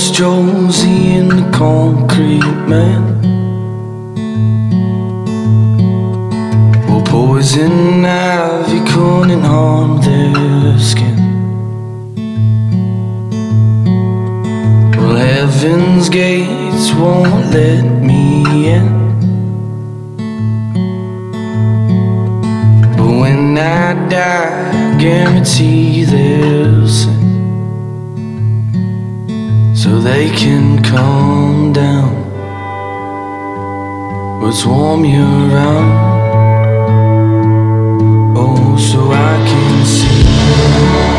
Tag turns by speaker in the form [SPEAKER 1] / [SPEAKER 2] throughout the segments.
[SPEAKER 1] was Josie and the concrete man. Well, poison ivy couldn't harm their skin. Well, heaven's gates won't let me in. But when I die, guarantee they can calm down. What's warm you around? Oh, so I can see.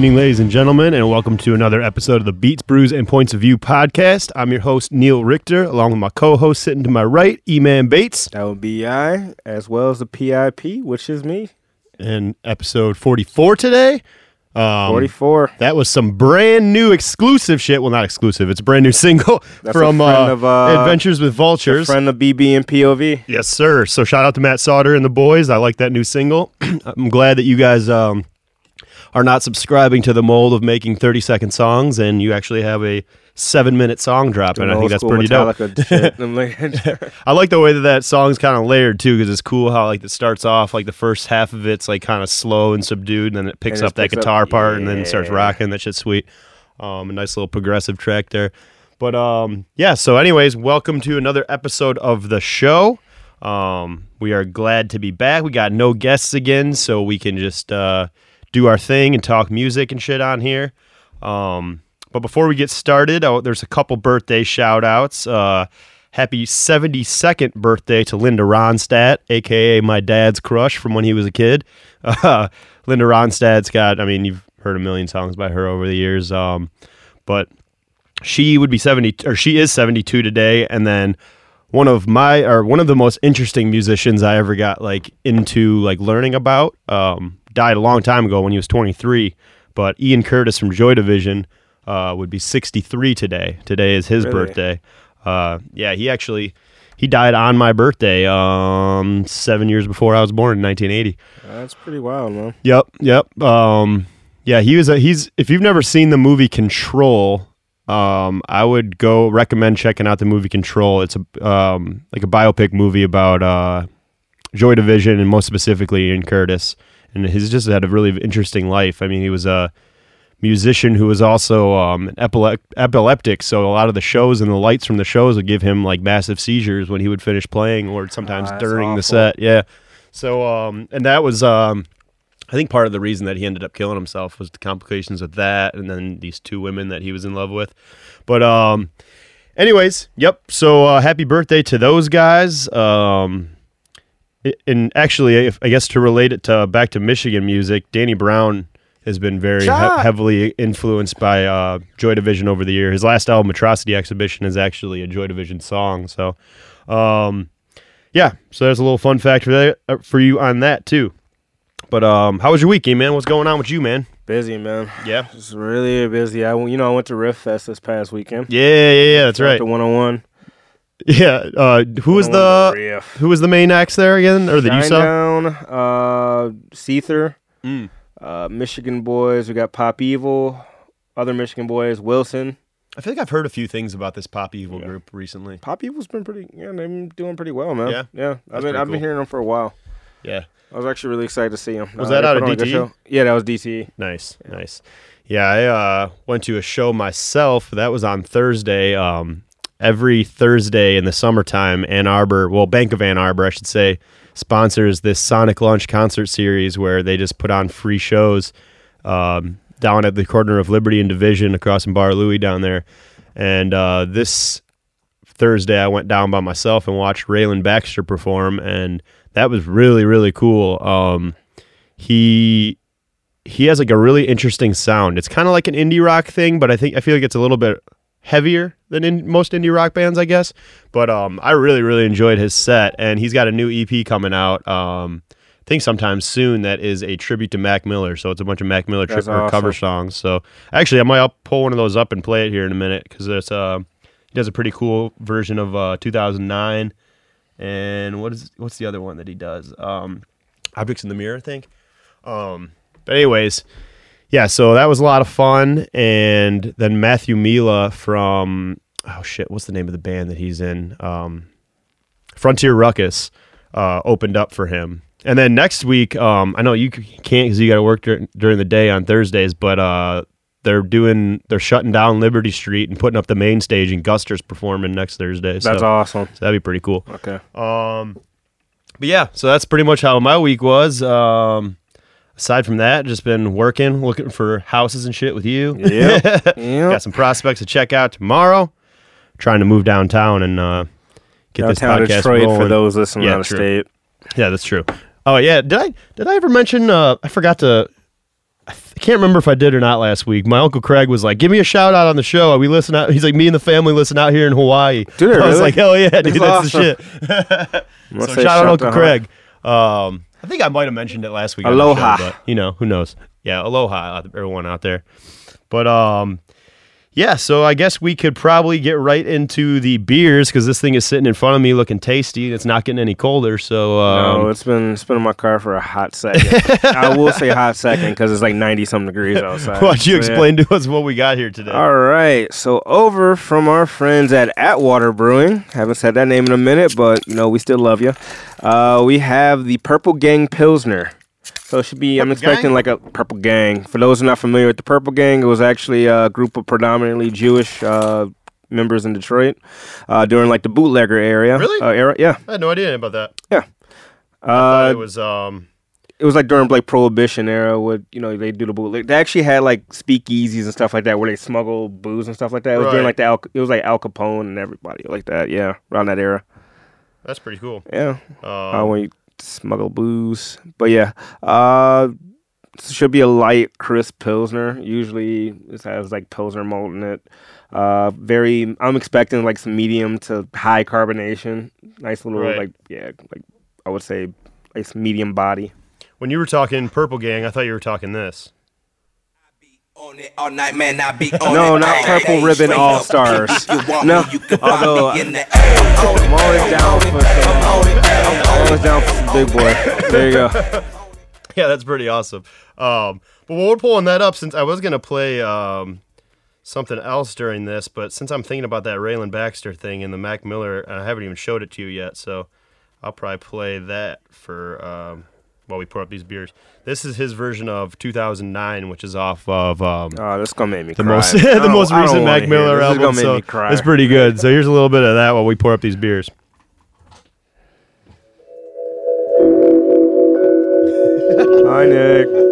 [SPEAKER 2] Good evening, ladies and gentlemen, and welcome to another episode of the Beats, Brews, and Points of View podcast. I'm your host, Neil Richter, along with my co host sitting to my right, E Man Bates,
[SPEAKER 3] That would be I, as well as the PIP, which is me.
[SPEAKER 2] and episode 44 today. Um,
[SPEAKER 3] 44.
[SPEAKER 2] That was some brand new exclusive shit. Well, not exclusive, it's a brand new single
[SPEAKER 3] That's
[SPEAKER 2] from uh,
[SPEAKER 3] of, uh,
[SPEAKER 2] Adventures with Vultures.
[SPEAKER 3] Friend of BB and POV.
[SPEAKER 2] Yes, sir. So shout out to Matt Sauter and the boys. I like that new single. I'm glad that you guys um, are not subscribing to the mold of making 30 second songs and you actually have a seven minute song drop. And I think that's pretty dope.
[SPEAKER 3] Metallica like,
[SPEAKER 2] I like the way that that song's kind of layered too, because it's cool how like it starts off like the first half of it's like kind of slow and subdued, and then it picks
[SPEAKER 3] it
[SPEAKER 2] up that
[SPEAKER 3] picks up-
[SPEAKER 2] guitar part, and then starts rocking. That shit's sweet. Um, a nice little progressive track there. But um, yeah. So, anyways, welcome to another episode of the show. Um, we are glad to be back. We got no guests again, so we can just uh, do our thing and talk music and shit on here. Um, but before we get started, oh, there's a couple birthday shout outs. Uh, happy 72nd birthday to Linda Ronstadt, aka my dad's crush from when he was a kid. Uh, Linda Ronstadt's got, I mean, you've heard a million songs by her over the years. Um, but she would be 70 or she is 72 today and then one of my or one of the most interesting musicians I ever got like into like learning about um, died a long time ago when he was 23 but Ian Curtis from Joy Division uh, would be 63 today today is his
[SPEAKER 3] Really?
[SPEAKER 2] birthday uh, yeah he actually he died on my birthday um, seven years before I was born in 1980
[SPEAKER 3] that's pretty wild, man.
[SPEAKER 2] Yep, yep. Um, yeah, he was a he's. If you've never seen the movie Control, um, I would go recommend checking out the movie Control. It's a um like a biopic movie about uh Joy Division and most specifically Ian Curtis, and he's just had a really interesting life. I mean, he was a musician who was also um, an epilep- epileptic, so a lot of the shows and the lights from the shows would give him like massive seizures when he would finish playing, or sometimes
[SPEAKER 3] Ah,
[SPEAKER 2] during the set. Yeah. So um, and that was um, I think part of the reason that he ended up killing himself was the complications with that, and then these two women that he was in love with. But um, anyways, yep. So uh, happy birthday to those guys. Um, and actually, if, I guess to relate it to back to Michigan music, Danny Brown has been very he- heavily influenced by uh, Joy Division over the year. His last album, Atrocity Exhibition, is actually a Joy Division song. So, um, yeah. So there's a little fun fact for that, uh, for you on that too. But um, how was your weekend, man? What's going on with you, man?
[SPEAKER 3] Busy, man.
[SPEAKER 2] Yeah.
[SPEAKER 3] it's really busy. I, you know, I went to Riff Fest this past weekend.
[SPEAKER 2] Yeah, yeah, yeah. That's right.
[SPEAKER 3] The 101.
[SPEAKER 2] Yeah. Uh, who was the
[SPEAKER 3] Riff.
[SPEAKER 2] who was the main acts there again, or that you saw?
[SPEAKER 3] Down, uh, Seether,
[SPEAKER 2] Mm.
[SPEAKER 3] uh, Michigan boys. We got Pop Evil, other Michigan boys, Wilson.
[SPEAKER 2] I feel like I've heard a few things about this Pop Evil
[SPEAKER 3] Yeah.
[SPEAKER 2] group recently.
[SPEAKER 3] Pop Evil's been pretty, yeah, they've been doing pretty well, man.
[SPEAKER 2] Yeah?
[SPEAKER 3] yeah.
[SPEAKER 2] That's
[SPEAKER 3] I've been, I've
[SPEAKER 2] cool.
[SPEAKER 3] been hearing them for a while.
[SPEAKER 2] Yeah.
[SPEAKER 3] I was actually really excited to see him.
[SPEAKER 2] Was
[SPEAKER 3] Uh,
[SPEAKER 2] that out of
[SPEAKER 3] on a good show. Yeah, that was DTE.
[SPEAKER 2] Nice, nice. Yeah, I uh, went to a show myself. That was on Thursday. Um, every Thursday in the summertime, Ann Arbor, well, Bank of Ann Arbor, I should say, sponsors this Sonic Lunch concert series where they just put on free shows um, down at the corner of Liberty and Division across from Bar Louie down there. And uh, this Thursday, I went down by myself and watched Rayland Baxter perform, and that was really, really cool. Um, he he has like a really interesting sound. It's kind of like an indie rock thing, but I think I feel like it's a little bit heavier than in most indie rock bands, I guess. But um, I really really enjoyed his set, and he's got a new EP coming out. Um, I think sometime soon that is a tribute to Mac Miller. So it's a bunch of Mac Miller tri- or cover songs. So actually, I might I'll pull one of those up and play it here in a minute because it's uh he does a pretty cool version of uh 2009, and what is what's the other one that he does? Um, Objects in the Mirror, I think. Um, but anyways, yeah, so that was a lot of fun. And then Matthew Milia from oh shit, what's the name of the band that he's in? Um, Frontier Ruckus uh, opened up for him. And then next week, um, I know you can't because you got to work dur- during the day on Thursdays, but uh, they're doing they're shutting down Liberty Street and putting up the main stage, and Guster's performing next Thursday.
[SPEAKER 3] That's awesome.
[SPEAKER 2] so that'd be pretty cool.
[SPEAKER 3] Okay.
[SPEAKER 2] Um, but yeah, so that's pretty much how my week was. Um, aside from that, just been working, looking for houses and shit with you.
[SPEAKER 3] Yeah. Yep.
[SPEAKER 2] Got some prospects to check out tomorrow. Trying to move downtown and uh, get this
[SPEAKER 3] Downtown
[SPEAKER 2] podcast
[SPEAKER 3] Detroit
[SPEAKER 2] rolling.
[SPEAKER 3] for those listening
[SPEAKER 2] Yeah,
[SPEAKER 3] out of
[SPEAKER 2] true.
[SPEAKER 3] state.
[SPEAKER 2] Yeah, that's true. Oh yeah, did I did I ever mention? Uh, I forgot to. I can't remember if I did or not last week. My uncle Craig was like, "Give me a shout out on the show." We listen out. He's like, "Me and the family listen out here in Hawaii."
[SPEAKER 3] Dude,
[SPEAKER 2] I was like, "Hell yeah, dude,
[SPEAKER 3] That's
[SPEAKER 2] that's, the shit." So shout out Uncle Craig. Um, I think I might have mentioned it last week.
[SPEAKER 3] Aloha.
[SPEAKER 2] show, but, you know, who knows? Yeah, aloha, uh, everyone out there. But um, yeah. So I guess we could probably get right into the beers because this thing is sitting in front of me, looking tasty. It's not getting any colder. So um,
[SPEAKER 3] no, it's been it's been in my car for a hot second. I will say hot second because it's like ninety some degrees outside.
[SPEAKER 2] why don't you
[SPEAKER 3] So, yeah.
[SPEAKER 2] explain to us what we got here today?
[SPEAKER 3] All right, so over from our friends at Atwater Brewing. Haven't said that name in a minute, but you know we still love you. Uh, we have the Purple Gang Pilsner. So it should be. I'm expecting
[SPEAKER 2] Gang?
[SPEAKER 3] like a Purple Gang. For those who are not familiar with the Purple Gang, it was actually a group of predominantly Jewish uh, members in Detroit uh, during like the bootlegger area.
[SPEAKER 2] Really?
[SPEAKER 3] Uh, era. Yeah.
[SPEAKER 2] I had no idea about that.
[SPEAKER 3] Yeah. Uh,
[SPEAKER 2] it was um.
[SPEAKER 3] it was like during like prohibition era where you know they do the bootleg. They actually had like speakeasies and stuff like that where they smuggle booze and stuff like that. It was during like the Al, it was like Al Capone and everybody like that. Yeah, around that era.
[SPEAKER 2] That's pretty cool.
[SPEAKER 3] Yeah,
[SPEAKER 2] Um,
[SPEAKER 3] uh, when you smuggle booze. But yeah, uh, should be a light, crisp pilsner. Usually it has like pilsner malt in it. Uh, very. I'm expecting like some medium to high carbonation. Nice little
[SPEAKER 2] Right.
[SPEAKER 3] like yeah like I would say nice medium body.
[SPEAKER 2] when you were talking Purple Gang, I thought you were talking this.
[SPEAKER 4] On it all night, man. I be on
[SPEAKER 3] No,
[SPEAKER 4] it
[SPEAKER 3] not
[SPEAKER 4] all
[SPEAKER 3] Purple
[SPEAKER 4] day.
[SPEAKER 3] Ribbon All. Stars.
[SPEAKER 4] If you want
[SPEAKER 3] No,
[SPEAKER 4] you can find
[SPEAKER 3] although,
[SPEAKER 4] in the air. I'm on it,
[SPEAKER 3] I'm always down for some.
[SPEAKER 4] I'm on it, I'm on
[SPEAKER 3] I
[SPEAKER 4] it.
[SPEAKER 3] was down for some big boy. There you go.
[SPEAKER 2] Yeah, that's pretty awesome. Um, but while we're pulling that up, since I was gonna play um, something else during this, but since I'm thinking about that Rayland Baxter thing and the Mac Miller, I haven't even showed it to you yet, so I'll probably play that for um, while we pour up these beers. This is his version of 2009, which is off of um,
[SPEAKER 3] Oh, this gonna make me
[SPEAKER 2] the
[SPEAKER 3] cry.
[SPEAKER 2] most the most recent Mac Miller
[SPEAKER 3] this. This is
[SPEAKER 2] album. So it's pretty good. So here's a little bit of that while we pour up these beers.
[SPEAKER 3] Hi, Nick.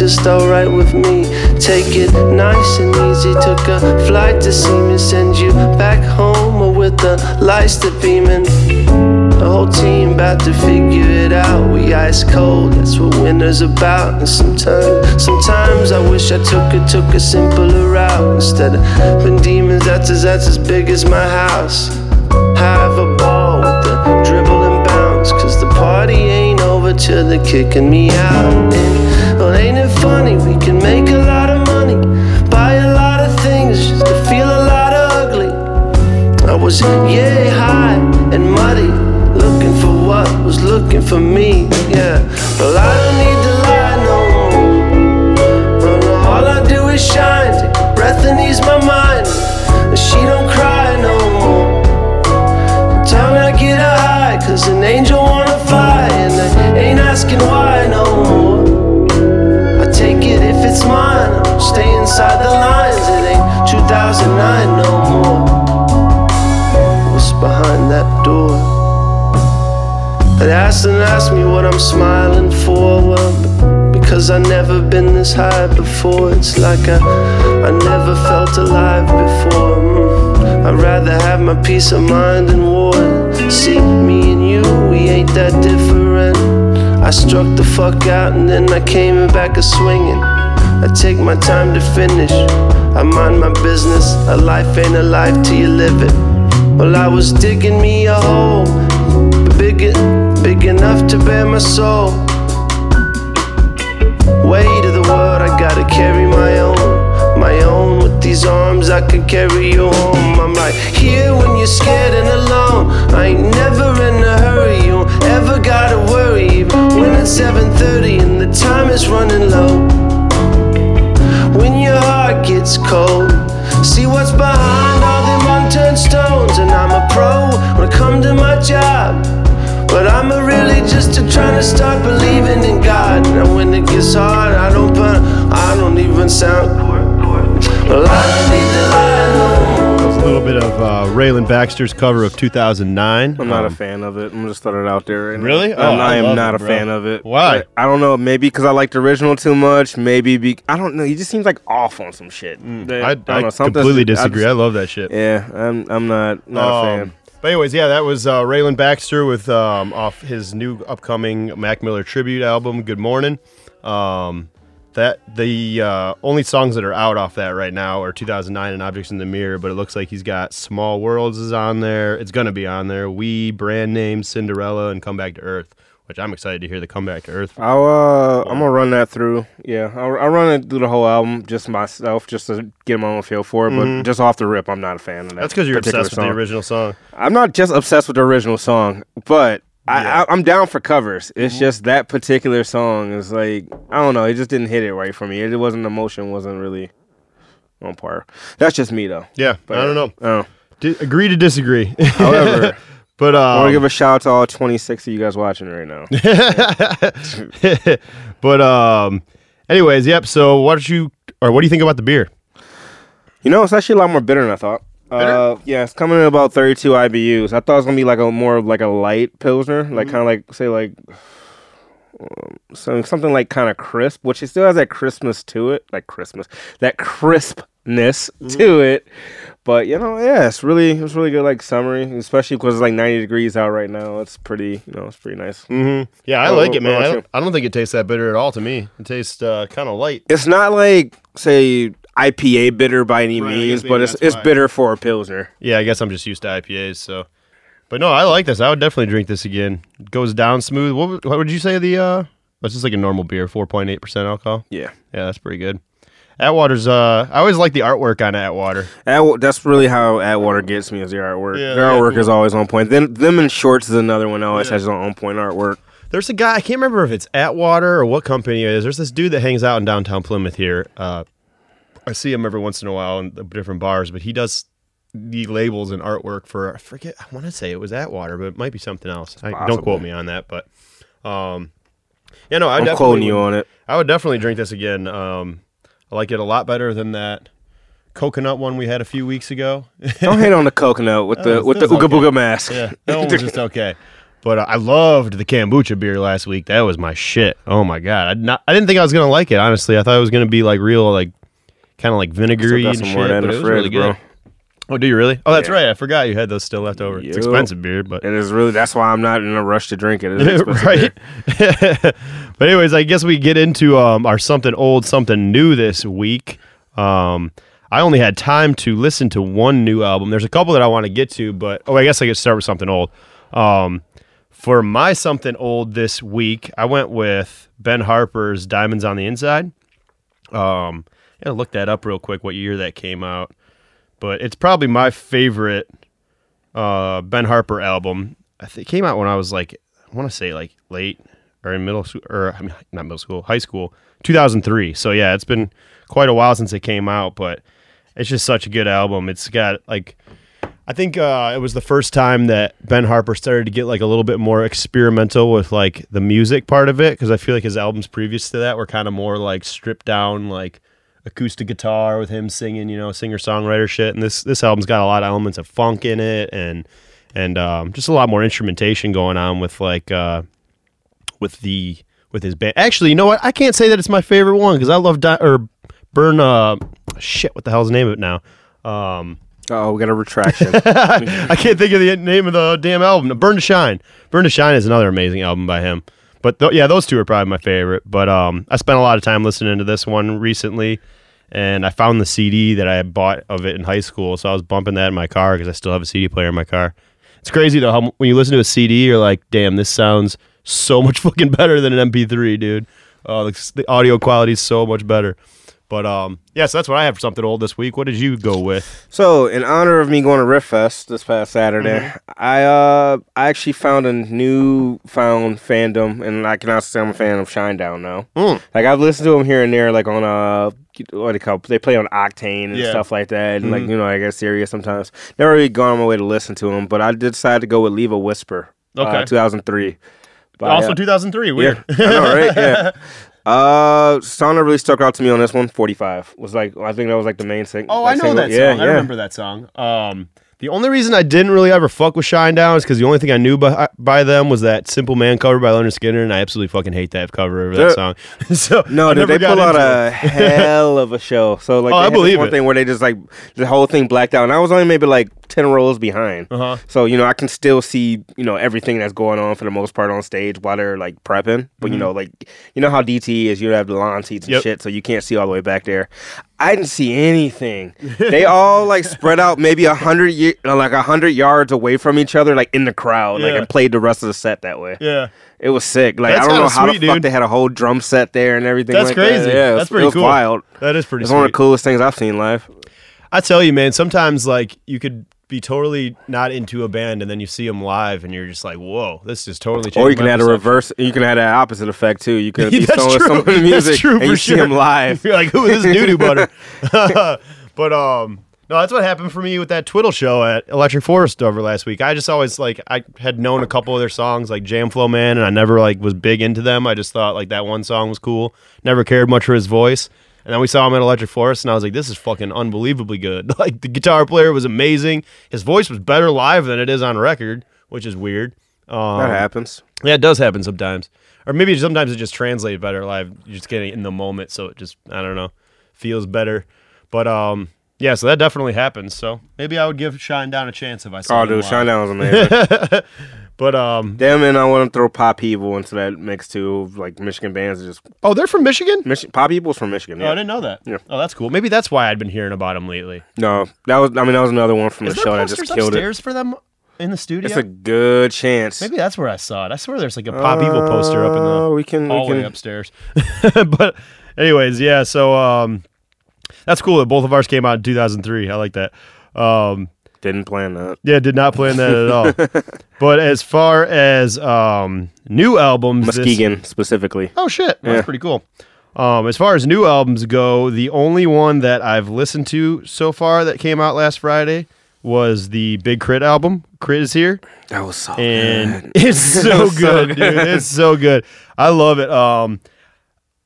[SPEAKER 5] Just alright with me. Take it nice and easy. Took a flight to see me send you back home or with the lights that beaming. The whole team about to figure it out. We ice cold, that's what winter's about. And sometimes, sometimes I wish I took it, took a simpler route instead of when demons. That's as that's as big as my house. Have a ball with the dribble and bounce, cause the party ain't over till they're kicking me out. And, well, ain't it funny? We can make a lot of money, buy a lot of things, just to feel a lot of ugly. I was yay high and muddy, looking for what was looking for me. Yeah, well I don't need to lie no more. Oh, no, all I do is shine, take a breath and ease my mind. And she don't cry no more. Time I get high, cause an angel wanna fly, and I ain't asking why 2009 no more. What's behind that door? They asked and asked me what I'm smiling for. Well, Cause I've never been this high before. It's like I, I never felt alive before. Mm. I'd rather have my peace of mind than war. See, me and you, we ain't that different. I struck the fuck out and then I came back a swinging. I take my time to finish. I mind my business. A life ain't a life till you live it. Well, I was digging me a hole, big, big enough to bear my soul. Weight of the world, I gotta carry my own, my own. With these arms, I can carry you home. I'm right here when you're scared and alone. I ain't never in a hurry, you ever gotta worry. When it's 7:30 and the time is running low. When your heart gets cold, see what's behind all them unturned stones. And I'm a pro when I come to my job. But I'm a really just a trying to start believing in God. And when it gets hard, I don't I don't even sound. Well, I don't need to lie no
[SPEAKER 2] a little bit of uh, Rayland Baxter's cover of 2009.
[SPEAKER 3] I'm not a
[SPEAKER 2] Um,
[SPEAKER 3] fan of it. I'm just throwing it out there. right.
[SPEAKER 2] Really? Oh, I
[SPEAKER 3] I am not
[SPEAKER 2] it,
[SPEAKER 3] a
[SPEAKER 2] bro.
[SPEAKER 3] fan of it.
[SPEAKER 2] Why?
[SPEAKER 3] I, I don't know. Maybe because I liked the original too much. Maybe be, I don't know. He just seems like off on some shit. That-
[SPEAKER 2] I,
[SPEAKER 3] don't
[SPEAKER 2] I
[SPEAKER 3] know,
[SPEAKER 2] completely
[SPEAKER 3] just- I
[SPEAKER 2] disagree.
[SPEAKER 3] just-
[SPEAKER 2] I love that shit.
[SPEAKER 3] yeah, I'm. I'm not. Not a
[SPEAKER 2] Um,
[SPEAKER 3] fan.
[SPEAKER 2] But anyways, yeah, that was uh, Rayland Baxter with um, off his new upcoming Mac Miller tribute album, Good Morning. Um, that the uh, only songs that are out off that right now are 2009 and Objects in the Mirror, but it looks like he's got Small Worlds is on there. It's gonna be on there. We, Brand Name, Cinderella, and Come Back to Earth, which I'm excited to hear the Come Back to Earth.
[SPEAKER 3] I'll. Uh, I'm gonna run that through. Yeah, I'll, I'll run it through the whole album just myself, just to get my own feel for it. But just off the rip, I'm not a fan of that.
[SPEAKER 2] Mm-hmm. That's because you're obsessed with
[SPEAKER 3] song.
[SPEAKER 2] the original song.
[SPEAKER 3] I'm not just obsessed with the original song, but I, I, I'm down for covers. It's
[SPEAKER 2] Mm-hmm.
[SPEAKER 3] just that particular song is like I don't know. It just didn't hit it right for me. It wasn't emotion. wasn't really on par. That's just me though.
[SPEAKER 2] Yeah, but, I don't know.
[SPEAKER 3] Oh.
[SPEAKER 2] Di- agree to disagree.
[SPEAKER 3] However,
[SPEAKER 2] but
[SPEAKER 3] I want
[SPEAKER 2] um,
[SPEAKER 3] to give a shout out to all 26 of you guys watching right now.
[SPEAKER 2] but um, anyways, yep. So what did you or what do you think about the beer?
[SPEAKER 3] You know, it's actually a lot more bitter than I thought. Uh, yeah, it's coming in about 32 IBUs. I thought it was gonna be like a more of like a light pilsner, like
[SPEAKER 2] Mm-hmm.
[SPEAKER 3] kind of like say like um, so something like kind of crisp, which it still has that crispness to it, like Christmas, that crispness
[SPEAKER 2] Mm-hmm.
[SPEAKER 3] to it. But you know, yeah, it's really it's really good, like summery, especially because it's like 90 degrees out right now. It's pretty, you know, it's pretty nice.
[SPEAKER 2] Mm-hmm. Yeah, I
[SPEAKER 3] Oh,
[SPEAKER 2] like it, man. I don't. I don't think it tastes that bitter at all to me. It tastes uh, kind of light.
[SPEAKER 3] It's not like say IPA bitter by any
[SPEAKER 2] Right,
[SPEAKER 3] means, but it's it's
[SPEAKER 2] why.
[SPEAKER 3] bitter for a pilsner.
[SPEAKER 2] Yeah, I guess I'm just used to IPAs. So, but no, I like this. I would definitely drink this again. It goes down smooth. What, would- what would you say the? uh That's just like a normal beer, 4.8 percent alcohol.
[SPEAKER 3] Yeah.
[SPEAKER 2] Yeah, that's pretty good. Atwater's. Uh, I always like the artwork on Atwater.
[SPEAKER 3] Atwa- that's really how Atwater gets me is their artwork.
[SPEAKER 2] Yeah,
[SPEAKER 3] their artwork
[SPEAKER 2] cool.
[SPEAKER 3] is always on point. Then them in shorts is another one that always has their on point artwork.
[SPEAKER 2] There's a guy I can't remember if it's Atwater or what company it is. There's this dude that hangs out in downtown Plymouth here. Uh, I see him every once in a while in the different bars, but he does the labels and artwork for I forget. I want to say it was Atwater, but it might be something else. I, don't quote me on that, but um, yeah, no, I
[SPEAKER 3] I'm
[SPEAKER 2] definitely
[SPEAKER 3] quoting you on it.
[SPEAKER 2] I would definitely drink this again. Um, I like it a lot better than that coconut one we had a few weeks ago.
[SPEAKER 3] Don't hate on the coconut with the
[SPEAKER 2] Oh,
[SPEAKER 3] with the
[SPEAKER 2] that's
[SPEAKER 3] ooga
[SPEAKER 2] okay.
[SPEAKER 3] booga mask.
[SPEAKER 2] Yeah, that one was just okay. But uh, I loved the kombucha beer last week. That was my shit. Oh my god, I not I didn't think I was gonna like it. Honestly, I thought it was gonna be like real, like kind of like vinegary and shit. but it was
[SPEAKER 3] fridge,
[SPEAKER 2] really
[SPEAKER 3] bro.
[SPEAKER 2] good. Oh, do you really? Oh, that's
[SPEAKER 3] Yeah.
[SPEAKER 2] right. I forgot you had those still left over. It's expensive beer, but
[SPEAKER 3] it's really that's why I'm not in a rush to drink it.
[SPEAKER 2] Right. but anyways, I guess we get into um, our something old, something new this week. Um, I only had time to listen to one new album. There's a couple that I want to get to, but oh, I guess I could start with something old. Um, for my something old this week, I went with Ben Harper's "Diamonds on the Inside." Um, gotta look that up real quick. What year that came out? But it's probably my favorite uh, Ben Harper album. I think it came out when I was like, I want to say like late or in middle school, or I mean, not middle school, high school, 2003. So yeah, it's been quite a while since it came out, but it's just such a good album. It's got like, I think uh, it was the first time that Ben Harper started to get like a little bit more experimental with like the music part of it, because I feel like his albums previous to that were kind of more like stripped down, like acoustic guitar with him singing, you know, singer songwriter shit. And this this album's got a lot of elements of funk in it, and and um, just a lot more instrumentation going on with like uh, with the with his band. Actually, you know what? I can't say that it's my favorite one because I love Di- or Burn. Uh, shit, what the hell's the name of it now? Um,
[SPEAKER 3] Oh, we got a retraction.
[SPEAKER 2] I can't think of the name of the damn album. Burn to Shine. Burn to Shine is another amazing album by him. But th- yeah, those two are probably my favorite. But um, I spent a lot of time listening to this one recently, and I found the CD that I bought of it in high school, so I was bumping that in my car because I still have a CD player in my car. It's crazy though how when you listen to a CD, you're like, "Damn, this sounds so much fucking better than an MP3, dude." Oh, the, the audio quality is so much better. But um, yeah, so that's what I have for something old this week. What did you go with?
[SPEAKER 3] So, in honor of me going to Riff Fest this past Saturday,
[SPEAKER 2] Mm-hmm.
[SPEAKER 3] I uh I actually found a new found fandom, and I can also say I'm a fan of Shinedown now.
[SPEAKER 2] Mm.
[SPEAKER 3] Like I've listened to them here and there, like on uh what do they call? They play on Octane and
[SPEAKER 2] Yeah. Mm-hmm.
[SPEAKER 3] stuff like that, and like you know I get serious sometimes. Never really gone on my way to listen to them, but I did decide to go with Leave a Whisper.
[SPEAKER 2] Okay.
[SPEAKER 3] uh, 2003. By,
[SPEAKER 2] also
[SPEAKER 3] uh,
[SPEAKER 2] 2003. Weird.
[SPEAKER 3] yeah, know, right? Yeah. Uh, that really stuck out to me on this one, 45, was like I think that was like the main thing.
[SPEAKER 2] Oh, I know
[SPEAKER 3] single.
[SPEAKER 2] that song.
[SPEAKER 3] Yeah,
[SPEAKER 2] I
[SPEAKER 3] yeah.
[SPEAKER 2] remember that song. Um, the only reason I didn't really ever fuck with Shinedown is because the only thing I knew by, by them was that Simple Man cover by Lynyrd Skynyrd, and I absolutely fucking hate that cover of that song. so
[SPEAKER 3] No, dude, they pull out a
[SPEAKER 2] it.
[SPEAKER 3] hell of a show. So like,
[SPEAKER 2] Oh, I believe
[SPEAKER 3] one
[SPEAKER 2] it.
[SPEAKER 3] thing where they just like the whole thing blacked out, and I was only maybe like ten rows behind.
[SPEAKER 2] Uh-huh.
[SPEAKER 3] So you know, I can still see you know everything that's going on for the most part on stage while they're like prepping. But you know, like you know how DT is, you have the lawn seats and
[SPEAKER 2] Mm-hmm. Yep.
[SPEAKER 3] shit, so you can't see all the way back there. I didn't see anything. they all like spread out maybe a hundred ye- uh, like a hundred yards away from each other, like in the crowd, like
[SPEAKER 2] Yeah.
[SPEAKER 3] and played the rest of the set that way.
[SPEAKER 2] Yeah.
[SPEAKER 3] It was sick. Like
[SPEAKER 2] That's
[SPEAKER 3] I don't know
[SPEAKER 2] kinda
[SPEAKER 3] how
[SPEAKER 2] sweet,
[SPEAKER 3] the fuck
[SPEAKER 2] dude.
[SPEAKER 3] they had a whole drum set there and everything.
[SPEAKER 2] That's
[SPEAKER 3] like
[SPEAKER 2] crazy.
[SPEAKER 3] That. Yeah, it was-
[SPEAKER 2] That's pretty
[SPEAKER 3] it was
[SPEAKER 2] cool.
[SPEAKER 3] wild.
[SPEAKER 2] That is pretty sick.
[SPEAKER 3] It's one of
[SPEAKER 2] sweet.
[SPEAKER 3] the coolest things I've seen live.
[SPEAKER 2] I tell you, man, sometimes like you could be totally not into a band and then you see them live and you're just like, whoa, this is totally changed.
[SPEAKER 3] Or you can add a reverse. You can add that opposite effect too. You can be throwing some of the
[SPEAKER 2] That's
[SPEAKER 3] music
[SPEAKER 2] true
[SPEAKER 3] and you
[SPEAKER 2] sure.
[SPEAKER 3] see him live.
[SPEAKER 2] You're like, who is this doo butter? but um, no, that's what happened for me with that Twiddle show at Electric Forest over last week. I just always like I had known a couple of their songs like Jamflowman, and I never like was big into them. I just thought like that one song was cool. Never cared much for his voice. And then we saw him at Electric Forest, and I was like, "This is fucking unbelievably good." Like the guitar player was amazing. His voice was better live than it is on record, which is weird. Um,
[SPEAKER 3] That happens.
[SPEAKER 2] yeah, it does happen sometimes. Or maybe sometimes it just translates better live. You're just getting it in the moment, so it just I don't know, feels better. But um yeah, so that definitely happens. So maybe I would give Shinedown a chance if I saw
[SPEAKER 3] it.
[SPEAKER 2] Oh,
[SPEAKER 3] dude. Shinedown was amazing.
[SPEAKER 2] But um
[SPEAKER 3] Damn, and I want to throw Pop Evil into that mix too. Like Michigan bands, are just
[SPEAKER 2] oh, they're from Michigan?
[SPEAKER 3] Mich- Pop Evil's from Michigan.
[SPEAKER 2] Oh, I didn't know that.
[SPEAKER 3] Yeah.
[SPEAKER 2] Oh, that's cool. Maybe that's why I'd been hearing about them lately.
[SPEAKER 3] No, that was. I mean, that was another one from
[SPEAKER 2] Is
[SPEAKER 3] the
[SPEAKER 2] there
[SPEAKER 3] show that
[SPEAKER 2] posters
[SPEAKER 3] just killed it.
[SPEAKER 2] upstairs for them in the studio?
[SPEAKER 3] It's a good chance.
[SPEAKER 2] Maybe that's where I saw it. I swear there's like a Pop Evil poster up in the
[SPEAKER 3] Uh, we can. We
[SPEAKER 2] hallway
[SPEAKER 3] can.
[SPEAKER 2] upstairs. but anyways, yeah, so um that's cool that both of ours came out in 2003. I like that. Um
[SPEAKER 3] Didn't plan that.
[SPEAKER 2] yeah, did not plan that at all. but as far as um new albums this-
[SPEAKER 3] Muskegon specifically.
[SPEAKER 2] Oh shit, that's pretty cool. Um, as far as new albums go, the only one that I've listened to so far that came out last Friday was the Big K.R.I.T. album. K.R.I.T. is here
[SPEAKER 3] That was so
[SPEAKER 2] and
[SPEAKER 3] good.
[SPEAKER 2] it's so
[SPEAKER 3] was so
[SPEAKER 2] good, dude. It's so good. I love it. Um,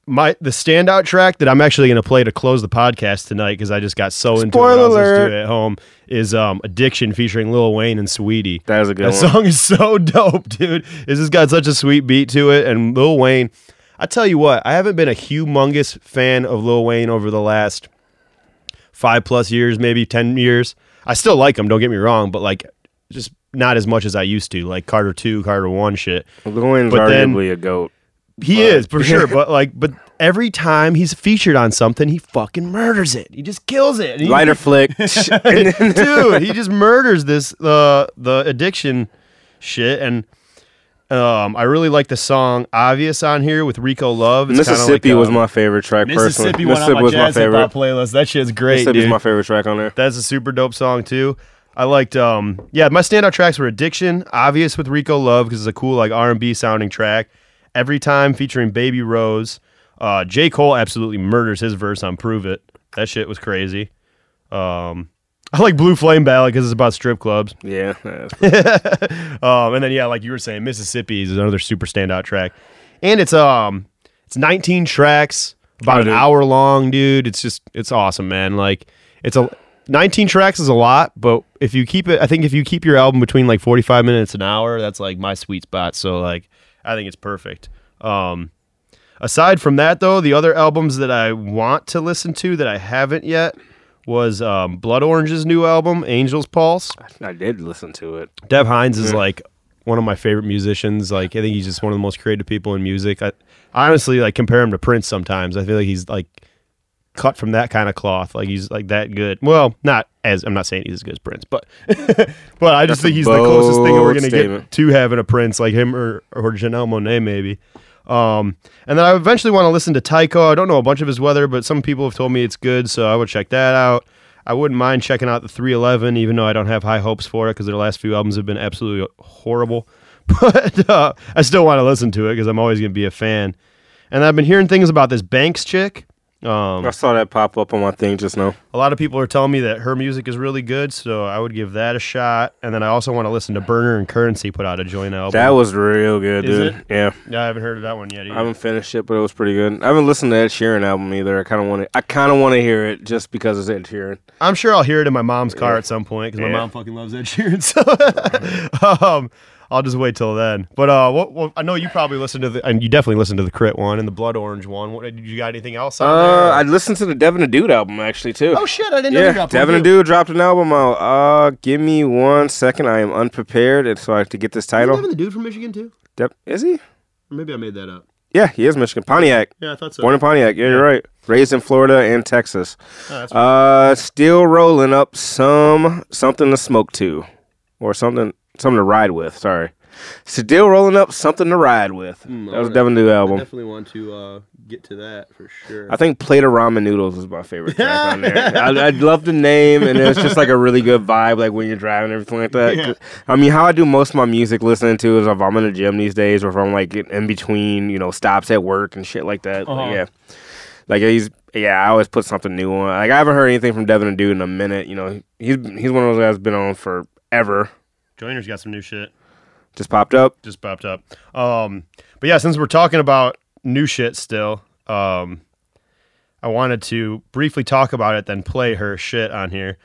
[SPEAKER 2] my the standout track that I'm actually going to play to close the podcast tonight because I just got so into it I
[SPEAKER 3] Spoiler
[SPEAKER 2] was
[SPEAKER 3] alert.
[SPEAKER 2] to it at home is um, "Addiction" featuring Lil Wayne and Saweetie.
[SPEAKER 3] That is a good
[SPEAKER 2] That
[SPEAKER 3] one.
[SPEAKER 2] song is so dope, dude. It's just got such a sweet beat to it, and Lil Wayne. I tell you what, I haven't been a humongous fan of Lil Wayne over the last five plus years, maybe ten years. I still like him. Don't get me wrong, but like just not as much as I used to. Like Carter two, Carter one, shit.
[SPEAKER 3] Lil Wayne's
[SPEAKER 2] But then-
[SPEAKER 3] arguably a goat.
[SPEAKER 2] He is for sure, but like, but every time he's featured on something, he fucking murders it. He just kills it. And he-
[SPEAKER 3] Lighter flick.
[SPEAKER 2] dude, he just murders this uh the addiction shit and. Um, I really like the song "Obvious" on here with Rico Love. It's
[SPEAKER 3] Mississippi
[SPEAKER 2] like,
[SPEAKER 3] was
[SPEAKER 2] um,
[SPEAKER 3] my favorite track.
[SPEAKER 2] Mississippi
[SPEAKER 3] personally.
[SPEAKER 2] went on my
[SPEAKER 3] was my
[SPEAKER 2] jazz hip
[SPEAKER 3] favorite.
[SPEAKER 2] playlist. That shit's great,
[SPEAKER 3] Mississippi's
[SPEAKER 2] dude.
[SPEAKER 3] my favorite track on there.
[SPEAKER 2] That's a super dope song too. I liked um yeah, my standout tracks were Addiction, Obvious with Rico Love because it's a cool like R&B sounding track. Every Time featuring Baby Rose. Uh J. Cole absolutely murders his verse on Prove It. That shit was crazy. Um I like Blue Flame Ballad because it's about strip clubs.
[SPEAKER 3] Yeah,
[SPEAKER 2] Um, and then yeah, like you were saying, Mississippi is another super standout track, and it's um it's 19 tracks, about
[SPEAKER 3] Oh,
[SPEAKER 2] an
[SPEAKER 3] dude.
[SPEAKER 2] hour long, dude. It's just it's awesome, man. Like it's a 19 tracks is a lot, but if you keep it, I think if you keep your album between like 45 minutes an hour, that's like my sweet spot. So like I think it's perfect. Um, Aside from that, though, the other albums that I want to listen to that I haven't yet was um, Blood Orange's new album, Angel's Pulse.
[SPEAKER 3] I did listen to it.
[SPEAKER 2] Dev Hynes is like one of my favorite musicians. Like I think he's just one of the most creative people in music. I, I honestly like compare him to Prince sometimes. I feel like he's like cut from that kind of cloth. Like he's like that good. Well, not as I'm not saying he's as good as Prince, but but I just
[SPEAKER 3] That's
[SPEAKER 2] think he's the closest thing that we're gonna
[SPEAKER 3] statement.
[SPEAKER 2] get to having a Prince like him or or Janelle Monáe maybe. Um, and then I eventually want to listen to Tycho. I don't know a bunch of his weather, but some people have told me it's good, so I would check that out. I wouldn't mind checking out the 311, even though I don't have high hopes for it because their last few albums have been absolutely horrible. But uh, I still want to listen to it because I'm always going to be a fan. And I've been hearing things about this Banks chick. Um,
[SPEAKER 3] I saw that pop up on my thing just now.
[SPEAKER 2] a lot of people are telling me that her music is really good, so I would give that a shot. And then I also want to listen to Burner and Currency put out a joint album.
[SPEAKER 3] That was real good,
[SPEAKER 2] Is
[SPEAKER 3] dude.
[SPEAKER 2] it?
[SPEAKER 3] Yeah.
[SPEAKER 2] yeah, I haven't heard of that one yet.
[SPEAKER 3] I haven't finished it, but it was pretty good. I haven't listened to Ed Sheeran album either. I kind of want to. I kind of want to hear it just because it's Ed Sheeran.
[SPEAKER 2] I'm sure I'll hear it in my mom's car
[SPEAKER 3] Yeah.
[SPEAKER 2] at some point because my
[SPEAKER 3] Yeah.
[SPEAKER 2] mom fucking loves Ed Sheeran. So um, I'll just wait till then. But uh, what, what, I know you probably listened to the, and you definitely listened to the K.R.I.T. one and the Blood Orange one. What, did you got anything else on
[SPEAKER 3] Uh,
[SPEAKER 2] there?
[SPEAKER 3] I listened to the Devin the Dude album actually too.
[SPEAKER 2] oh shit, I didn't know you
[SPEAKER 3] yeah, Devin the Dude dropped an album out. Uh, give me one second. I am unprepared, and so I have to get this title.
[SPEAKER 2] Devin the dude from Michigan too?
[SPEAKER 3] Dep- is he?
[SPEAKER 2] Or maybe I made that up.
[SPEAKER 3] Yeah, he is Michigan. Pontiac.
[SPEAKER 2] Yeah, I thought so.
[SPEAKER 3] Born in Pontiac. Yeah, you're right. Raised in Florida and Texas.
[SPEAKER 2] Oh,
[SPEAKER 3] Uh, still rolling up some something to smoke to, or something something to ride with. Sorry, still rolling up something to ride with. that was
[SPEAKER 2] alright.
[SPEAKER 3] Devin New album.
[SPEAKER 2] definitely want to uh, get to that for sure.
[SPEAKER 3] I think Plate of Ramen Noodles is my favorite track on there. I, I love the name, and it's just like a really good vibe, like when you're driving and everything like that.
[SPEAKER 2] Yeah.
[SPEAKER 3] I mean, how I do most of my music listening to is if I'm in the gym these days, or if I'm like in between, you know, stops at work and shit like that. Like,
[SPEAKER 2] Uh-huh.
[SPEAKER 3] yeah, like he's yeah, I always put something new on. Like I haven't heard anything from Devin and Dude in a minute. You know, he's he's one of those guys that's been on forever.
[SPEAKER 2] Joiner's got some new shit.
[SPEAKER 3] Just popped up.
[SPEAKER 2] just popped up. Um, but yeah, since we're talking about new shit still, um, I wanted to briefly talk about it, then play her shit on here.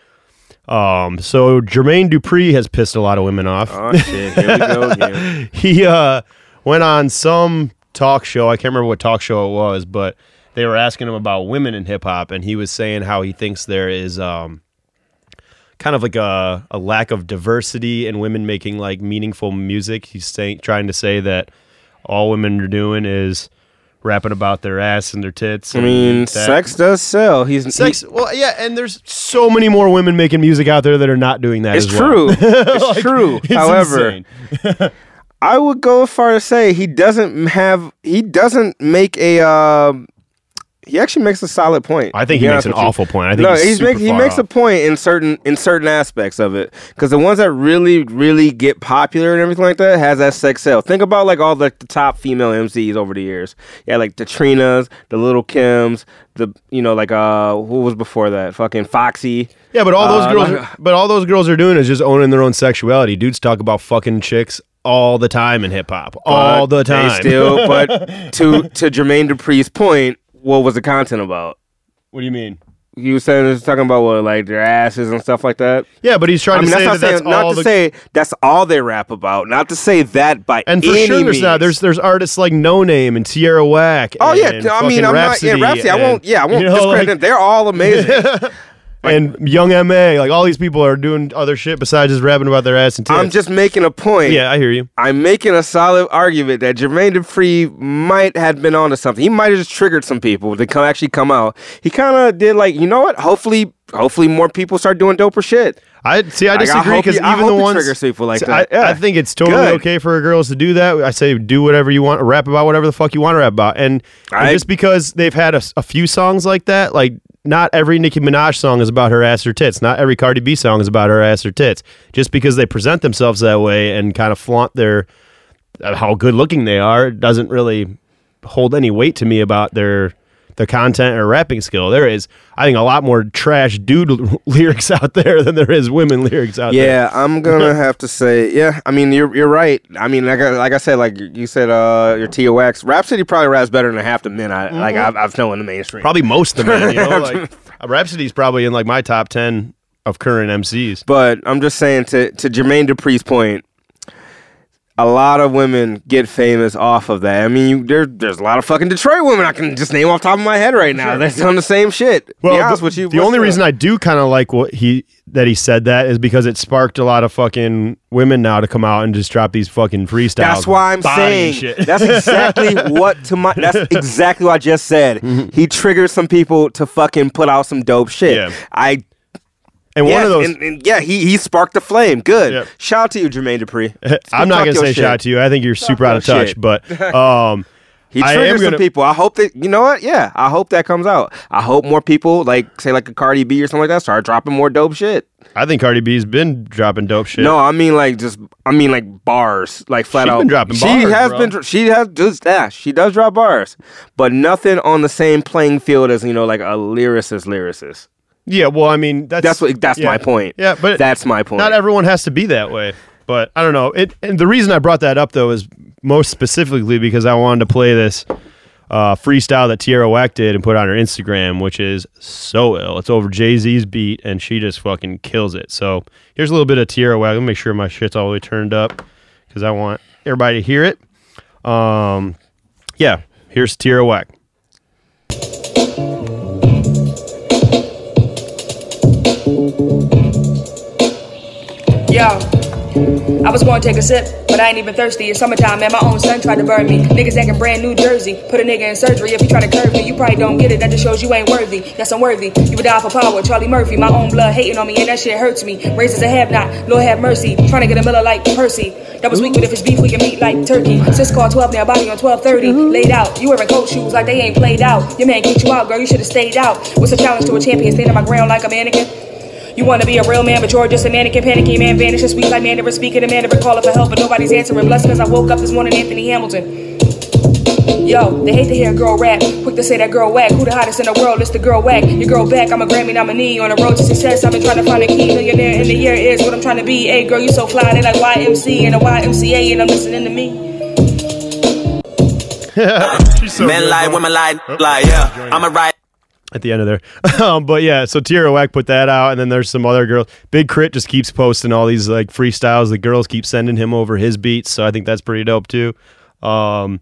[SPEAKER 2] Um, so Jermaine Dupri has pissed a lot of women off.
[SPEAKER 3] Oh shit, here we go again.
[SPEAKER 2] he uh, went on some talk show. I can't remember what talk show it was, but they were asking him about women in hip hop, and he was saying how he thinks there is um, kind of like a, a lack of diversity in women making like meaningful music. He's saying trying to say that all women are doing is rapping about their ass and their tits.
[SPEAKER 3] I mean,
[SPEAKER 2] that-
[SPEAKER 3] sex does sell. He's
[SPEAKER 2] Sex, well, yeah, and there's so many more women making music out there that are not doing that.
[SPEAKER 3] It's
[SPEAKER 2] as well.
[SPEAKER 3] true. It's
[SPEAKER 2] Like,
[SPEAKER 3] true.
[SPEAKER 2] it's
[SPEAKER 3] However. I would go as far to say he doesn't have he doesn't make a um he actually makes a solid point.
[SPEAKER 2] I think he makes an
[SPEAKER 3] you.
[SPEAKER 2] awful point. I think
[SPEAKER 3] no,
[SPEAKER 2] he's,
[SPEAKER 3] he's make, he makes a point in certain in certain aspects of it because the ones that really really get popular and everything like that has that sex sell. Think about like all the, the top female MCs over the years. Yeah, like the Trinas, the Little Kims, the you know like uh who was before that? Fucking Foxy.
[SPEAKER 2] Yeah, but all those
[SPEAKER 3] Uh,
[SPEAKER 2] girls,
[SPEAKER 3] like-
[SPEAKER 2] but all those girls are doing is just owning their own sexuality. Dudes talk about fucking chicks all the time in hip hop, all the time.
[SPEAKER 3] Still, but to to Jermaine Dupri's point, what was the content about?
[SPEAKER 2] what do you mean?
[SPEAKER 3] You were saying it's talking about what like their asses and stuff like that.
[SPEAKER 2] Yeah, but he's trying
[SPEAKER 3] I mean,
[SPEAKER 2] to say
[SPEAKER 3] that's
[SPEAKER 2] that
[SPEAKER 3] not
[SPEAKER 2] that's
[SPEAKER 3] saying not
[SPEAKER 2] all
[SPEAKER 3] to
[SPEAKER 2] the.
[SPEAKER 3] say that's all they rap about. Not to say that by
[SPEAKER 2] and for sure, there's
[SPEAKER 3] means.
[SPEAKER 2] not. There's there's artists like Noname and Tierra Whack.
[SPEAKER 3] Oh yeah,
[SPEAKER 2] and
[SPEAKER 3] I mean, I'm
[SPEAKER 2] Rapsody
[SPEAKER 3] not. Yeah, Rapsody. I won't. Yeah, I won't
[SPEAKER 2] you know,
[SPEAKER 3] discredit
[SPEAKER 2] like-
[SPEAKER 3] them. They're all amazing.
[SPEAKER 2] and Young Ma, like all these people are doing other shit besides just rapping about their ass and tits.
[SPEAKER 3] I'm just making a point.
[SPEAKER 2] yeah, I hear you.
[SPEAKER 3] I'm making a solid argument that Jermaine Dupri might have been onto something. He might have just triggered some people to come actually come out. He kind of did like, you know what? Hopefully, hopefully more people start doing doper shit.
[SPEAKER 2] I see. I disagree because
[SPEAKER 3] I
[SPEAKER 2] even the ones
[SPEAKER 3] triggers people like
[SPEAKER 2] See,
[SPEAKER 3] that.
[SPEAKER 2] I,
[SPEAKER 3] Yeah.
[SPEAKER 2] I think it's totally
[SPEAKER 3] Good.
[SPEAKER 2] okay for girls to do that. I say do whatever you want, rap about whatever the fuck you want to rap about, and, and just because they've had a few songs like that, like not every Nicki Minaj song is about her ass or tits. Not every Cardi B song is about her ass or tits. Just because they present themselves that way and kind of flaunt their uh, how good looking they are doesn't really hold any weight to me about their their content or rapping skill. There is, I think, a lot more trash dude l- lyrics out there than there is women lyrics out there.
[SPEAKER 3] Yeah, I'm gonna have to say, yeah. I mean, you're you're right. I mean, like I, like I said, like you said, uh, your TOX, Rapsody probably raps better than half the men I like. I've, I've known in the mainstream.
[SPEAKER 2] Mm-hmm. Probably most of them. You know, like Rapsody's probably in like my top ten of current MCs.
[SPEAKER 3] But I'm just saying to to Jermaine Dupri's point, a lot of women get famous off of that. I mean, you, there, there's a lot of fucking Detroit women I can just name off the top of my head right now. That's on the same shit.
[SPEAKER 2] Well, the,
[SPEAKER 3] you.
[SPEAKER 2] the only
[SPEAKER 3] up?
[SPEAKER 2] reason I do kind of like what he that he said that is because it sparked a lot of fucking women now to come out and just drop these fucking freestyles.
[SPEAKER 3] That's why I'm saying
[SPEAKER 2] shit.
[SPEAKER 3] that's exactly what to my that's exactly what I just said. Mm-hmm. He triggered some people to fucking put out some dope shit.
[SPEAKER 2] Yeah.
[SPEAKER 3] I
[SPEAKER 2] and
[SPEAKER 3] yeah,
[SPEAKER 2] one of those.
[SPEAKER 3] and, and yeah, he he sparked the flame. Good.
[SPEAKER 2] Yep.
[SPEAKER 3] Shout out to you, Jermaine Dupri.
[SPEAKER 2] I'm not gonna say shout out to you. I think you're super out of touch,
[SPEAKER 3] shit.
[SPEAKER 2] but um,
[SPEAKER 3] He
[SPEAKER 2] I am
[SPEAKER 3] triggered some
[SPEAKER 2] gonna-
[SPEAKER 3] people. I hope that you know what. Yeah, I hope that comes out. I hope more people like say like a Cardi B or something like that start dropping more dope shit.
[SPEAKER 2] I think Cardi B's been dropping dope shit.
[SPEAKER 3] No, I mean like just I mean like bars, like flat
[SPEAKER 2] She's
[SPEAKER 3] out.
[SPEAKER 2] been dropping
[SPEAKER 3] she
[SPEAKER 2] bars,
[SPEAKER 3] has
[SPEAKER 2] bro.
[SPEAKER 3] been. She has just that. She does drop bars, but nothing on the same playing field as you know like a lyricist. Lyricist.
[SPEAKER 2] Yeah, well, I mean, that's
[SPEAKER 3] That's what. That's
[SPEAKER 2] yeah.
[SPEAKER 3] my point.
[SPEAKER 2] Yeah, but
[SPEAKER 3] that's my point.
[SPEAKER 2] not everyone has to be that way. But I don't know. It and the reason I brought that up though is most specifically because I wanted to play this uh, freestyle that Tierra Whack did and put on her Instagram, which is so ill. It's over Jay Z's beat, and she just fucking kills it. So here's a little bit of Tierra Whack. Let me make sure my shit's all the way turned up because I want everybody to hear it. Um, yeah, here's Tierra Whack.
[SPEAKER 6] Yo, I was going to take a sip, but I ain't even thirsty. It's summertime, man. My own son tried to burn me. Niggas acting brand new Jersey. Put a nigga in surgery if he try to curve me. You probably don't get it. That just shows you ain't worthy. Yes, I'm worthy. You would die for power. Charlie Murphy. My own blood hating on me, and that shit hurts me. Raises a have not. Lord have mercy. Trying to get a Miller like Percy. That was weak, but if it's beef, we can meet like turkey. Sis call 12 now, body on 1230. Laid out. You wearing coat shoes like they ain't played out. Your man kicked you out, girl. You should have stayed out. What's the challenge to a champion? Stand on my ground like a mannequin. You wanna be a real man, but you're just a mannequin, panicky man, vanishing, sweet like man, never speaking, a man never calling for help, but nobody's answering. Blessed cause I woke up this morning, Anthony Hamilton. Yo, they hate to hear a girl rap. Quick to say that girl whack. Who the hottest in the world? It's the girl whack. Your girl back. I'm a Grammy nominee on the road to success. I've been trying to find a key millionaire in the year is what I'm trying to be. Hey, girl, you so fly. They like YMC and a YMCA, and I'm listening to me.
[SPEAKER 2] She's so
[SPEAKER 4] Men
[SPEAKER 2] good,
[SPEAKER 4] lie,
[SPEAKER 2] bro.
[SPEAKER 4] women lie,
[SPEAKER 2] Oh,
[SPEAKER 4] lie, yeah. I'm a right.
[SPEAKER 2] At the end of there. um, but yeah, so Tierra Whack put that out, and then there's some other girls. Big K.R.I.T just keeps posting all these like freestyles. The girls keep sending him over his beats, so I think that's pretty dope too. Um,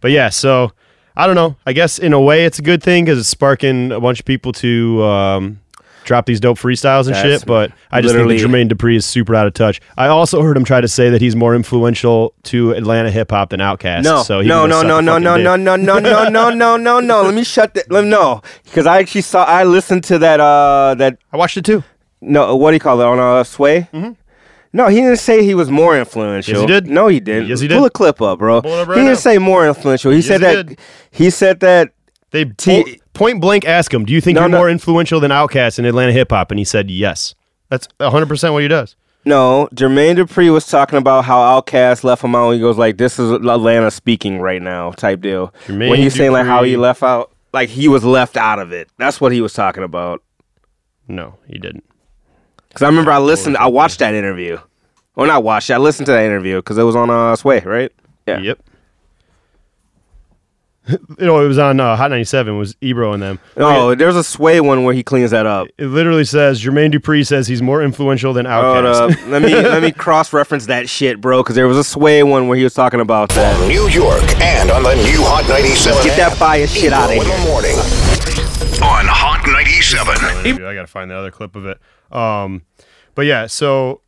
[SPEAKER 2] but yeah, so I don't know. I guess in a way it's a good thing because it's sparking a bunch of people to um, drop these dope freestyles and
[SPEAKER 3] That's
[SPEAKER 2] shit. But I just think that Jermaine Dupri is super out of touch. I also heard him try to say that he's more influential to Atlanta hip hop than Outkast.
[SPEAKER 3] No,
[SPEAKER 2] so he
[SPEAKER 3] no, no, no, no, no, no, no, no, no, no, no, no, no. Let me shut that. Let me know because I actually saw. I listened to that. Uh, that
[SPEAKER 2] I watched it too.
[SPEAKER 3] no. What do you call it on uh, Sway? Mm-hmm. No, he didn't say he was more influential.
[SPEAKER 2] Yes, he did.
[SPEAKER 3] No, he didn't.
[SPEAKER 2] Yes, he did.
[SPEAKER 3] Pull a clip up, bro.
[SPEAKER 2] Up
[SPEAKER 3] he didn't
[SPEAKER 2] now.
[SPEAKER 3] say more influential. He said
[SPEAKER 2] he
[SPEAKER 3] that.
[SPEAKER 2] did.
[SPEAKER 3] He said that.
[SPEAKER 2] They
[SPEAKER 3] T-
[SPEAKER 2] po- point blank asked him, "Do you think
[SPEAKER 3] No,
[SPEAKER 2] you're
[SPEAKER 3] no.
[SPEAKER 2] more influential than Outkast in Atlanta hip hop?" And he said, "Yes." That's 100 percent what he does.
[SPEAKER 3] No, Jermaine Dupri was talking about how Outkast left him out. He goes like, "This is Atlanta speaking right now," type deal.
[SPEAKER 2] Jermaine
[SPEAKER 3] when he's saying like how he
[SPEAKER 2] Dupri-
[SPEAKER 3] left out, like he was left out of it. That's what he was talking about.
[SPEAKER 2] No, he didn't.
[SPEAKER 3] Because I remember I listened, I watched that interview. Or not watched, I listened to that interview because it was on uh, Sway, right? Yeah.
[SPEAKER 2] Yep. you know, it was on uh, Hot 97. Was Ebro and them?
[SPEAKER 3] No, there's a Sway one where he cleans that up.
[SPEAKER 2] It literally says Jermaine Dupri says he's more influential than
[SPEAKER 3] Hold
[SPEAKER 2] Outkast.
[SPEAKER 3] up. let me let me cross reference that shit, bro. Because there was a Sway one where he was talking about that.
[SPEAKER 7] New York and on the new Hot 97
[SPEAKER 3] Get that bias shit out of
[SPEAKER 7] here. in
[SPEAKER 3] here.
[SPEAKER 7] the morning on Hot 97.
[SPEAKER 2] I gotta find the other clip of it. Um, but yeah, so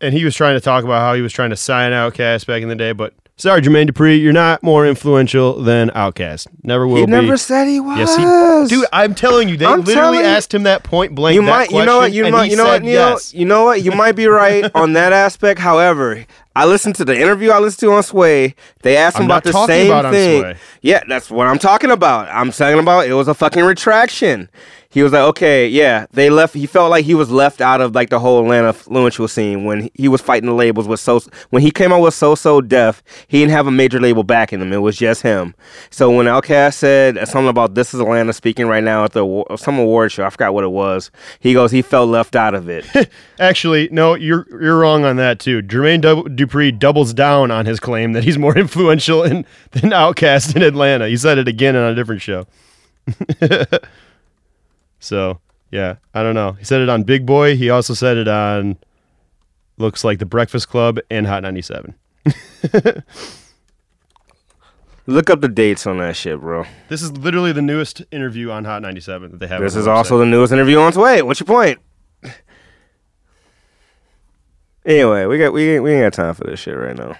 [SPEAKER 2] and he was trying to talk about how he was trying to sign Outkast back in the day, but sorry, Jermaine Dupri, you're not more influential than Outkast. Never will be.
[SPEAKER 3] He
[SPEAKER 2] be.
[SPEAKER 3] never said he was.
[SPEAKER 2] Yes, he. Dude, I'm telling you, they
[SPEAKER 3] I'm
[SPEAKER 2] literally
[SPEAKER 3] telling
[SPEAKER 2] asked him that point blank.
[SPEAKER 3] you
[SPEAKER 2] that
[SPEAKER 3] might, you know what,
[SPEAKER 2] question,
[SPEAKER 3] you
[SPEAKER 2] and
[SPEAKER 3] might,
[SPEAKER 2] he
[SPEAKER 3] you know what,
[SPEAKER 2] said
[SPEAKER 3] know,
[SPEAKER 2] yes.
[SPEAKER 3] you know what, you might be right on that aspect. However, I listened to the interview I listened to on Sway. They asked him
[SPEAKER 2] I'm
[SPEAKER 3] about
[SPEAKER 2] not
[SPEAKER 3] the
[SPEAKER 2] talking
[SPEAKER 3] same
[SPEAKER 2] about on
[SPEAKER 3] thing.
[SPEAKER 2] Sway.
[SPEAKER 3] Yeah, that's what I'm talking about. I'm talking about it was a fucking retraction. He was like, okay, yeah, they left. He felt like he was left out of like the whole Atlanta influential scene when he was fighting the labels with so. When he came out with So So Def, he didn't have a major label backing him. It was just him. So when Outkast said something about this is Atlanta speaking right now at the some award show, I forgot what it was. He goes, he felt left out of it.
[SPEAKER 2] Actually, no, you're you're wrong on that too. Jermaine du- Dupri doubles down on his claim that he's more influential in, than Outkast in Atlanta. He said it again on a different show. so yeah, I don't know. He said it on Big Boy. He also said it on looks like the Breakfast Club and Hot 97.
[SPEAKER 3] Look up the dates on that shit, bro.
[SPEAKER 2] This is literally the newest interview on Hot 97 that they have.
[SPEAKER 3] This is also the newest interview on its way. What's your point? Anyway, we got we ain't, we ain't got time for this shit right now.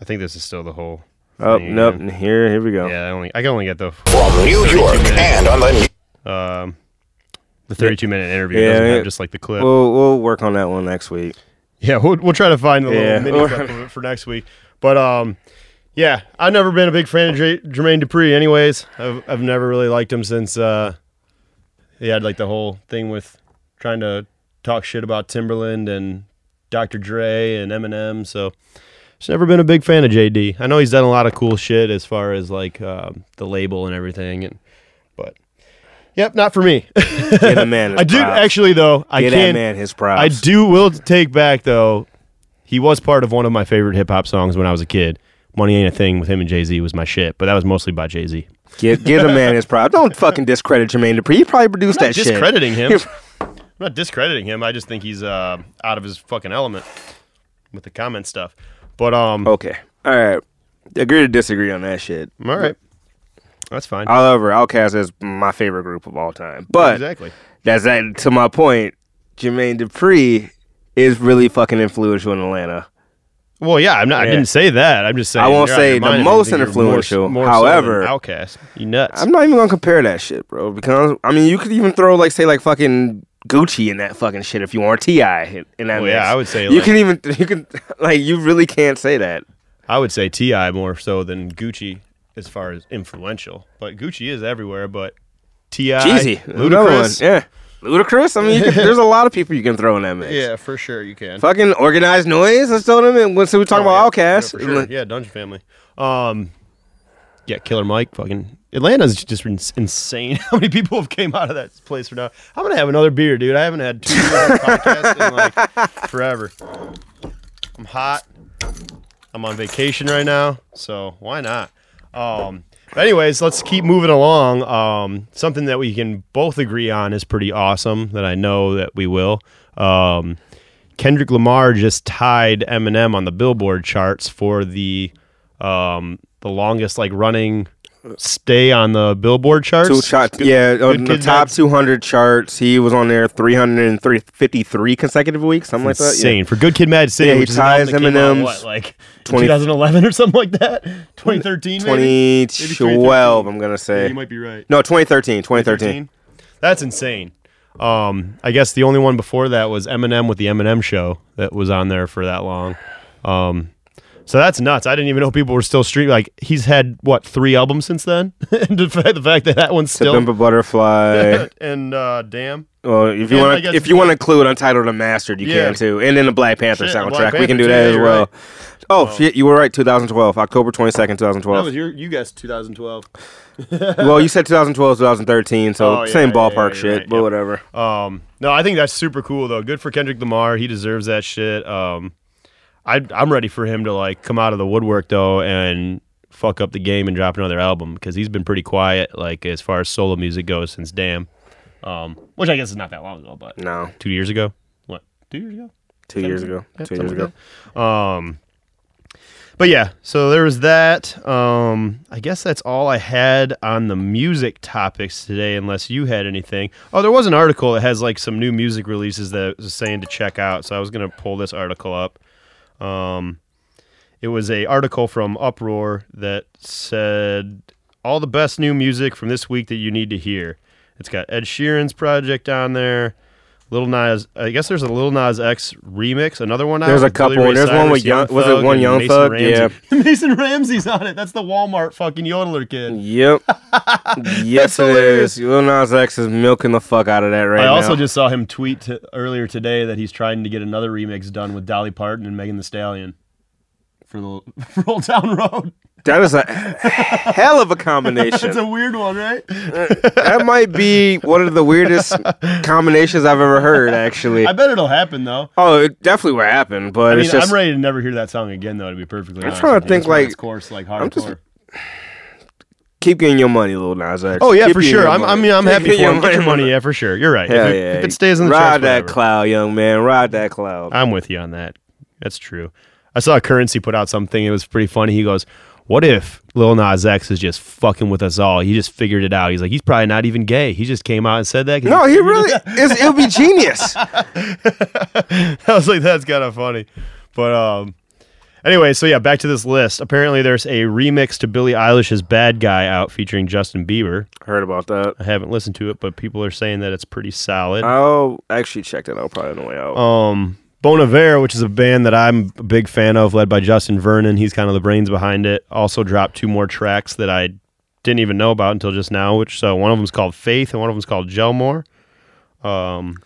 [SPEAKER 2] I think this is still the whole.
[SPEAKER 3] Oh
[SPEAKER 2] thing
[SPEAKER 3] nope, here here we go.
[SPEAKER 2] Yeah, I only I can only get the
[SPEAKER 7] From New York and on the new
[SPEAKER 2] um the 32 minute interview.
[SPEAKER 3] Yeah,
[SPEAKER 2] doesn't have just like the clip.
[SPEAKER 3] We'll we'll work on that one next week.
[SPEAKER 2] Yeah, we'll, we'll try to find the
[SPEAKER 3] Yeah.
[SPEAKER 2] little mini clip of it for next week. But um, yeah, I've never been a big fan of J- Jermaine Dupri. Anyways, I've I've never really liked him since uh, he had like the whole thing with trying to talk shit about Timbaland and Dr. Dre and Eminem. So just never been a big fan of JD. I know he's done a lot of cool shit as far as like um, the label and everything, and yep, not for me.
[SPEAKER 3] Get a man. His
[SPEAKER 2] I do
[SPEAKER 3] props.
[SPEAKER 2] actually though. I
[SPEAKER 3] Get
[SPEAKER 2] can't.
[SPEAKER 3] man his props.
[SPEAKER 2] I do will take back though. He was part of one of my favorite hip hop songs when I was a kid. Money ain't a thing with him and Jay Z was my shit, but that was mostly by Jay Z.
[SPEAKER 3] Give, get a man his props. Don't fucking discredit Jermaine Dupri. He probably produced
[SPEAKER 2] I'm
[SPEAKER 3] that
[SPEAKER 2] not
[SPEAKER 3] shit.
[SPEAKER 2] discrediting him. I'm not discrediting him. I just think he's uh, out of his fucking element with the comment stuff. But um,
[SPEAKER 3] Okay. All right. Agree to disagree on that shit.
[SPEAKER 2] all right, that's fine.
[SPEAKER 3] However, Outkast is my favorite group of all time. But
[SPEAKER 2] exactly.
[SPEAKER 3] that's that to my point. Jermaine Dupri is really fucking influential in Atlanta.
[SPEAKER 2] Well, yeah, I'm not. I didn't say that. I'm just saying.
[SPEAKER 3] I won't
[SPEAKER 2] you're out of
[SPEAKER 3] say the
[SPEAKER 2] mind if you
[SPEAKER 3] most influential.
[SPEAKER 2] More, more
[SPEAKER 3] However-
[SPEAKER 2] so than Outkast, you nuts.
[SPEAKER 3] I'm not even gonna compare that shit, bro. Because I mean, you could even throw like say like fucking Gucci in that fucking shit if you want T.I. in, in that.
[SPEAKER 2] Well, yeah. I would say,
[SPEAKER 3] you
[SPEAKER 2] like-
[SPEAKER 3] can even you can like you really can't say that.
[SPEAKER 2] I would say T.I. more so than Gucci as far as influential. But Gucci is everywhere. But T.I.,
[SPEAKER 3] Jeezy,
[SPEAKER 2] Ludacris,
[SPEAKER 3] yeah, Ludacris. I mean, there's a lot of people you can throw in that mix.
[SPEAKER 2] yeah, for sure you can.
[SPEAKER 3] Fucking Organized Noize. Let's throw them in. So we talk
[SPEAKER 2] Oh,
[SPEAKER 3] about
[SPEAKER 2] yeah.
[SPEAKER 3] Outkast.
[SPEAKER 2] Yeah, sure. yeah, Dungeon Family. Um, yeah, Killer Mike. Fucking Atlanta's just insane. How many people have came out of that place for now? I'm gonna have another beer, dude. I haven't had two beers on the podcast in like forever. I'm hot. I'm on vacation right now, so why not? Um, but anyways, let's keep moving along. Um, something that we can both agree on is pretty awesome. That I know that we will. Um, Kendrick Lamar just tied Eminem on the Billboard charts for the um, the longest like running stay on the Billboard charts.
[SPEAKER 3] Two shot,
[SPEAKER 2] Good-
[SPEAKER 3] yeah,
[SPEAKER 2] Good
[SPEAKER 3] on the top 200 charts. He was on there 353 consecutive weeks, something like that.
[SPEAKER 2] insane for Good Kid, Mad City.
[SPEAKER 3] Yeah, he
[SPEAKER 2] which is an album
[SPEAKER 3] ties
[SPEAKER 2] that came out,
[SPEAKER 3] Eminem's
[SPEAKER 2] what, like
[SPEAKER 3] 20
[SPEAKER 2] 2011 or something like that. 2013, maybe?
[SPEAKER 3] 2012, I'm gonna
[SPEAKER 2] Yeah,
[SPEAKER 3] say.
[SPEAKER 2] you might be right.
[SPEAKER 3] No, 2013. 2013.
[SPEAKER 2] That's insane. Um, I guess the only one before that was Eminem with the Eminem show that was on there for that long. Um, so that's nuts. I didn't even know people were still streaming. Like he's had what three albums since then, and the fact, the fact that that one's still
[SPEAKER 3] Pimp a Butterfly.
[SPEAKER 2] and uh, damn,
[SPEAKER 3] well, if you want to, if you want to include Untitled Unmastered, you
[SPEAKER 2] Yeah.
[SPEAKER 3] can too, and then the Black Panther
[SPEAKER 2] Shit,
[SPEAKER 3] soundtrack.
[SPEAKER 2] Black
[SPEAKER 3] we can do that
[SPEAKER 2] yeah,
[SPEAKER 3] as well.
[SPEAKER 2] right.
[SPEAKER 3] Oh shit, you were right. 2012, October 22nd, 2012.
[SPEAKER 2] that
[SPEAKER 3] 2012.
[SPEAKER 2] was your you guessed 2012.
[SPEAKER 3] well, you said 2012, 2013, so
[SPEAKER 2] Oh, yeah,
[SPEAKER 3] same ballpark
[SPEAKER 2] yeah, you're
[SPEAKER 3] shit,
[SPEAKER 2] right,
[SPEAKER 3] but
[SPEAKER 2] yep.
[SPEAKER 3] whatever.
[SPEAKER 2] Um, no, I think that's super cool though. Good for Kendrick Lamar. He deserves that shit. Um, I I'm ready for him to like come out of the woodwork though and fuck up the game and drop another album because he's been pretty quiet like as far as solo music goes since Damn. Um, which I guess is not that long ago, but
[SPEAKER 3] No,
[SPEAKER 2] two years ago. What? Two years ago?
[SPEAKER 3] two years ago.
[SPEAKER 2] Yeah,
[SPEAKER 3] Two years
[SPEAKER 2] something
[SPEAKER 3] ago.
[SPEAKER 2] like. Um, but yeah, so there was that. Um, I guess that's all I had on the music topics today, unless you had anything. Oh, there was an article that has like some new music releases that was saying to check out. So I was gonna pull this article up. Um, it was a article from Uproxx that said all the best new music from this week that you need to hear. It's got Ed Sheeran's project on there. Little Nas, I guess there's a Little Nas X remix. Another one out.
[SPEAKER 3] There's a
[SPEAKER 2] with Billy
[SPEAKER 3] couple.
[SPEAKER 2] Ray
[SPEAKER 3] There's one with Young- was it one Young
[SPEAKER 2] Mason
[SPEAKER 3] Thug?
[SPEAKER 2] Ramsey. Mason Ramsey's on it. That's the Walmart fucking yodeler kid.
[SPEAKER 3] Yep. yes, it
[SPEAKER 2] hilarious.
[SPEAKER 3] is. Lil Nas X is milking the fuck out of that right
[SPEAKER 2] I
[SPEAKER 3] now.
[SPEAKER 2] I also just saw him tweet to, earlier today that he's trying to get another remix done with Dolly Parton and Megan Thee Stallion for the for Old Town Road.
[SPEAKER 3] that is a hell of a combination.
[SPEAKER 2] It's a weird one, right?
[SPEAKER 3] Uh, that might be one of the weirdest combinations I've ever heard. Actually,
[SPEAKER 2] I bet it'll happen though.
[SPEAKER 3] oh, it definitely will happen. But
[SPEAKER 2] I mean,
[SPEAKER 3] it's just
[SPEAKER 2] I'm ready to never hear that song again, though. To be perfectly honest, I'm
[SPEAKER 3] trying to think, like-
[SPEAKER 2] its course, like
[SPEAKER 3] I'm just-
[SPEAKER 2] hardcore.
[SPEAKER 3] keep getting your money, Lil Nas X.
[SPEAKER 2] Oh yeah,
[SPEAKER 3] Keep
[SPEAKER 2] for sure. I'm, I mean, I'm happy for him. Get your money, yeah, for sure. You're right.
[SPEAKER 3] Hell
[SPEAKER 2] if, it,
[SPEAKER 3] yeah.
[SPEAKER 2] if it stays in the
[SPEAKER 3] ride
[SPEAKER 2] charts,
[SPEAKER 3] that
[SPEAKER 2] whatever.
[SPEAKER 3] cloud, young man. Ride that cloud.
[SPEAKER 2] I'm with you on that. That's true. I saw Curren$y put out something. It was pretty funny. He goes, "What if Lil Nas X is just fucking with us all? He just figured it out. He's like, he's probably not even gay. He just came out and said that.
[SPEAKER 3] No, he really. It's, it'll be genius.
[SPEAKER 2] I was like, that's kind of funny. But um, anyway, so yeah, back to this list. Apparently, there's a remix to Billie Eilish's "Bad Guy" out featuring Justin Bieber.
[SPEAKER 3] Heard about that.
[SPEAKER 2] I haven't listened to it, but people are saying that it's pretty solid.
[SPEAKER 3] I'll actually check that out probably on the way out.
[SPEAKER 2] um, Bon Iver, which is a band that I'm a big fan of, led by Justin Vernon. He's kind of the brains behind it. Also dropped two more tracks that I didn't even know about until just now. Which so one of them's called Faith and one of them's called Jelmore. Um,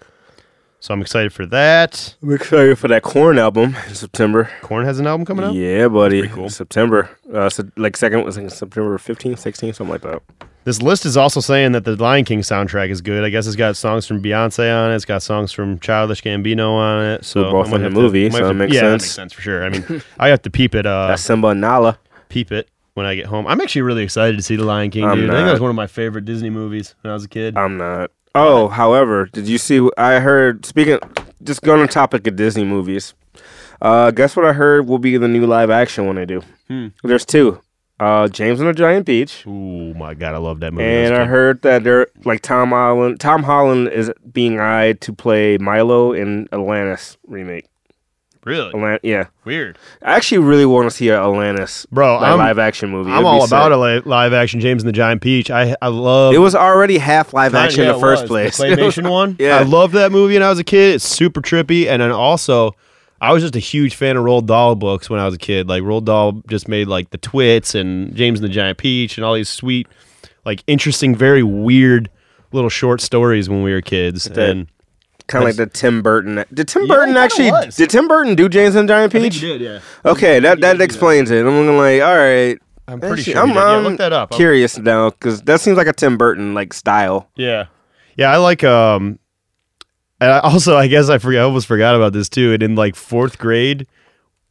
[SPEAKER 2] so I'm excited for that.
[SPEAKER 3] I'm excited for that Korn album in September.
[SPEAKER 2] Korn has an album coming out.
[SPEAKER 3] Yeah, buddy.
[SPEAKER 2] cool.
[SPEAKER 3] September. Uh, so like second was like September 15th, 16th, something like that.
[SPEAKER 2] This list is also saying that the Lion King soundtrack is good. I guess it's got songs from Beyonce on it. It's got songs from Childish Gambino on it. So
[SPEAKER 3] We're both
[SPEAKER 2] I
[SPEAKER 3] in the
[SPEAKER 2] to-
[SPEAKER 3] movie,
[SPEAKER 2] I might
[SPEAKER 3] so
[SPEAKER 2] to-
[SPEAKER 3] makes
[SPEAKER 2] yeah, that
[SPEAKER 3] sense.
[SPEAKER 2] makes sense for sure. I mean, I have to peep it. Uh,
[SPEAKER 3] That's Simba and Nala.
[SPEAKER 2] peep it when I get home. I'm actually really excited to see the Lion King,
[SPEAKER 3] I'm
[SPEAKER 2] dude. I think that was one of my favorite Disney movies when I was a kid.
[SPEAKER 3] I'm not. Oh, however, did you see? I heard. Speaking, just going on topic of Disney movies. Uh, guess what I heard will be the new live action when they do.
[SPEAKER 2] Hmm.
[SPEAKER 3] There's two. Uh, James and the Giant Peach.
[SPEAKER 2] oh my god, I love that movie.
[SPEAKER 3] and I heard that they're like Tom Holland. Tom Holland is being eyed to play Milo in Atlantis remake.
[SPEAKER 2] really
[SPEAKER 3] Atlant- yeah,
[SPEAKER 2] weird,
[SPEAKER 3] I actually really want to see a Atlantis
[SPEAKER 2] bro.
[SPEAKER 3] like,
[SPEAKER 2] I'm,
[SPEAKER 3] live action movie.
[SPEAKER 2] I'm all about a li- live action James and the Giant Peach. I I love
[SPEAKER 3] It was already half live
[SPEAKER 2] Right,
[SPEAKER 3] action
[SPEAKER 2] yeah,
[SPEAKER 3] in the first
[SPEAKER 2] was.
[SPEAKER 3] place.
[SPEAKER 2] The claymation one.
[SPEAKER 3] Yeah.
[SPEAKER 2] I loved that movie when I was a kid. It's super trippy, and then also, I was just a huge fan of Roald Dahl books when I was a kid. Like Roald Dahl just made like the Twits and James and the Giant Peach and all these sweet, like interesting, very weird little short stories when we were kids.
[SPEAKER 3] that-
[SPEAKER 2] and
[SPEAKER 3] kind of like the Tim Burton. Did Tim
[SPEAKER 2] Yeah,
[SPEAKER 3] Burton actually?
[SPEAKER 2] was.
[SPEAKER 3] Did Tim Burton do James and the Giant Peach?
[SPEAKER 2] did, yeah.
[SPEAKER 3] Okay, that that
[SPEAKER 2] did do
[SPEAKER 3] explains it. I'm like, all right.
[SPEAKER 2] I'm pretty
[SPEAKER 3] Actually,
[SPEAKER 2] sure.
[SPEAKER 3] I'm,
[SPEAKER 2] he did. Yeah,
[SPEAKER 3] I'm
[SPEAKER 2] look that up. I'll-
[SPEAKER 3] Curious now because that seems like a Tim Burton like style.
[SPEAKER 2] Yeah, yeah. I like um, and I also I guess I forgot. I almost forgot about this too. And in like fourth grade,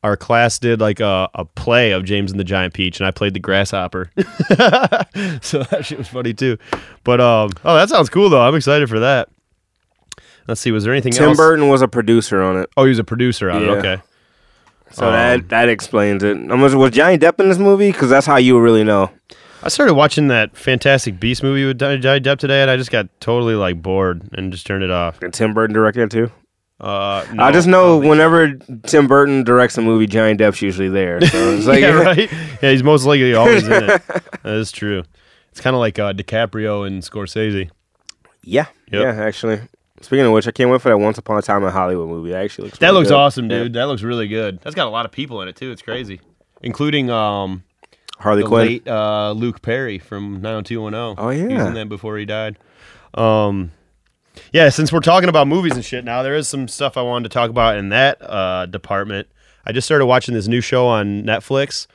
[SPEAKER 2] our class did like a, a play of James and the Giant Peach, and I played the grasshopper. so that shit was funny too. But um, oh, that sounds cool though. I'm excited for that. Let's see. Was there anything else?
[SPEAKER 3] Tim
[SPEAKER 2] else?
[SPEAKER 3] Burton was a producer on it,
[SPEAKER 2] Oh, he was a producer on
[SPEAKER 3] Yeah.
[SPEAKER 2] it. Okay.
[SPEAKER 3] so
[SPEAKER 2] Um,
[SPEAKER 3] that that explains it. Was, was Johnny Depp in this movie? Because that's how you really know.
[SPEAKER 2] I started watching that Fantastic Beast movie with Johnny Depp today, and I just got totally like bored and just turned it off.
[SPEAKER 3] Did Tim Burton direct that too?
[SPEAKER 2] Uh,
[SPEAKER 3] I just know
[SPEAKER 2] don't
[SPEAKER 3] whenever Tim Burton directs a movie, Johnny Depp's usually there. So it's like,
[SPEAKER 2] yeah, right. Yeah, he's most likely always in it. That is true. It's kind of like uh, DiCaprio and Scorsese.
[SPEAKER 3] yeah,
[SPEAKER 2] Yep.
[SPEAKER 3] yeah. Actually, speaking of which, I can't wait for that Once Upon a Time in Hollywood movie. That actually looks
[SPEAKER 2] That
[SPEAKER 3] really
[SPEAKER 2] looks
[SPEAKER 3] good.
[SPEAKER 2] awesome,
[SPEAKER 3] Yeah.
[SPEAKER 2] dude. That looks really good. That's got a lot of people in it too. It's crazy, including um
[SPEAKER 3] Harley
[SPEAKER 2] the
[SPEAKER 3] Quinn.
[SPEAKER 2] late uh, Luke Perry from 90210.
[SPEAKER 3] Oh,
[SPEAKER 2] he was
[SPEAKER 3] yeah.
[SPEAKER 2] in that before he died. Um, yeah. Since we're talking about movies and shit now, there is some stuff I wanted to talk about in that uh, department. I just started watching this new show on Netflix,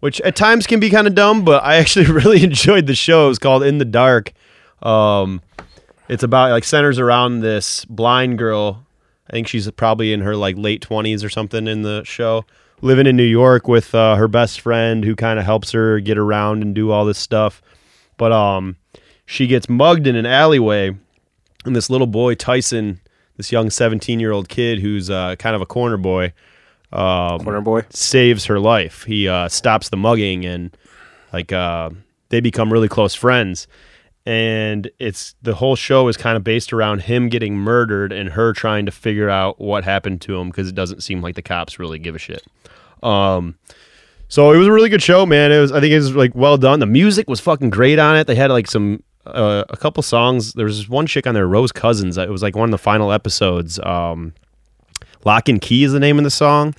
[SPEAKER 2] which at times can be kind of dumb, but I actually really enjoyed the show. It's called In the Dark. Um, it's about like centers around this blind girl. I think she's probably in her like late twenties or something in the show, living in New York with uh, her best friend who kind of helps her get around and do all this stuff. But um, she gets mugged in an alleyway, and this little boy Tyson, this young seventeen-year-old kid who's uh, kind of a corner boy, um,
[SPEAKER 3] Corner Boy.
[SPEAKER 2] saves her life. He uh, stops the mugging and like uh, they become really close friends. And it's the whole show is kind of based around him getting murdered and her trying to figure out what happened to him because it doesn't seem like the cops really give a shit. Um, so it was a really good show, man. It was I think it was like well done. The music was fucking great on it. They had like some uh, a couple songs. There was this one chick on there, Rose Cousins. It was like one of the final episodes. Um, Lock and Key is the name of the song.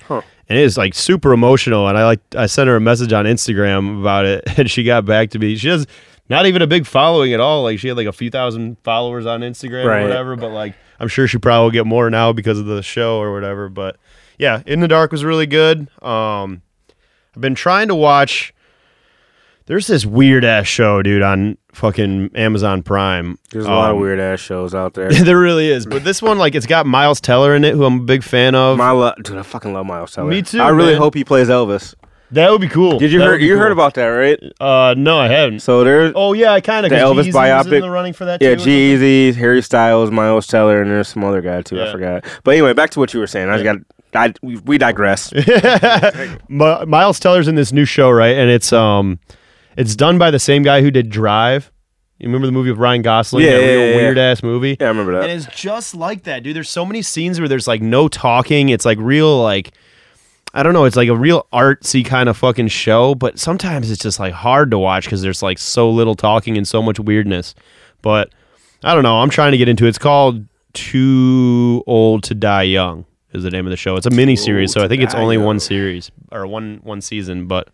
[SPEAKER 2] And it is like super emotional. And I like I sent her a message on Instagram about it and she got back to me. She has not even a big following at all. Like she had like a few thousand followers on Instagram
[SPEAKER 3] Right.
[SPEAKER 2] or whatever. But like I'm sure she probably will get more now because of the show or whatever. But yeah, In the Dark was really good. Um I've been trying to watch there's this weird ass show, dude, on fucking Amazon Prime.
[SPEAKER 3] There's a lot of
[SPEAKER 2] Um,
[SPEAKER 3] weird ass shows out there.
[SPEAKER 2] there really is. But this one, like, it's got Miles Teller in it, who I'm a big fan of.
[SPEAKER 3] My lo- dude, I fucking love Miles Teller.
[SPEAKER 2] Me too,
[SPEAKER 3] I really
[SPEAKER 2] man.
[SPEAKER 3] hope he plays Elvis.
[SPEAKER 2] That would be cool.
[SPEAKER 3] Did you
[SPEAKER 2] That
[SPEAKER 3] hear?
[SPEAKER 2] be
[SPEAKER 3] You heard about that, right?
[SPEAKER 2] Uh, no, I haven't.
[SPEAKER 3] So there's
[SPEAKER 2] Oh yeah, I kind of.
[SPEAKER 3] The Elvis
[SPEAKER 2] in
[SPEAKER 3] biopic?
[SPEAKER 2] the running for that.
[SPEAKER 3] yeah,
[SPEAKER 2] too, or something?
[SPEAKER 3] G-Eazy, Harry Styles, Miles Teller, and there's some other guy too. I forgot. But anyway, back to what you were saying. I just got I, we, we digress.
[SPEAKER 2] Miles Teller's in this new show, right? And it's um, it's done by the same guy who did Drive. You remember the movie with Ryan Gosling?
[SPEAKER 3] Yeah, yeah, yeah, yeah.
[SPEAKER 2] weird ass movie.
[SPEAKER 3] yeah, I remember that.
[SPEAKER 2] And it's just like that, dude. There's so many scenes where there's like no talking. It's like real, like I don't know. It's like a real artsy kind of fucking show, but sometimes it's just like hard to watch because there's like so little talking and so much weirdness. But I don't know. I'm trying to get into it. It's called Too Old to Die Young. Is the name of the show? It's a mini series, so I think it's only one series or one one season. But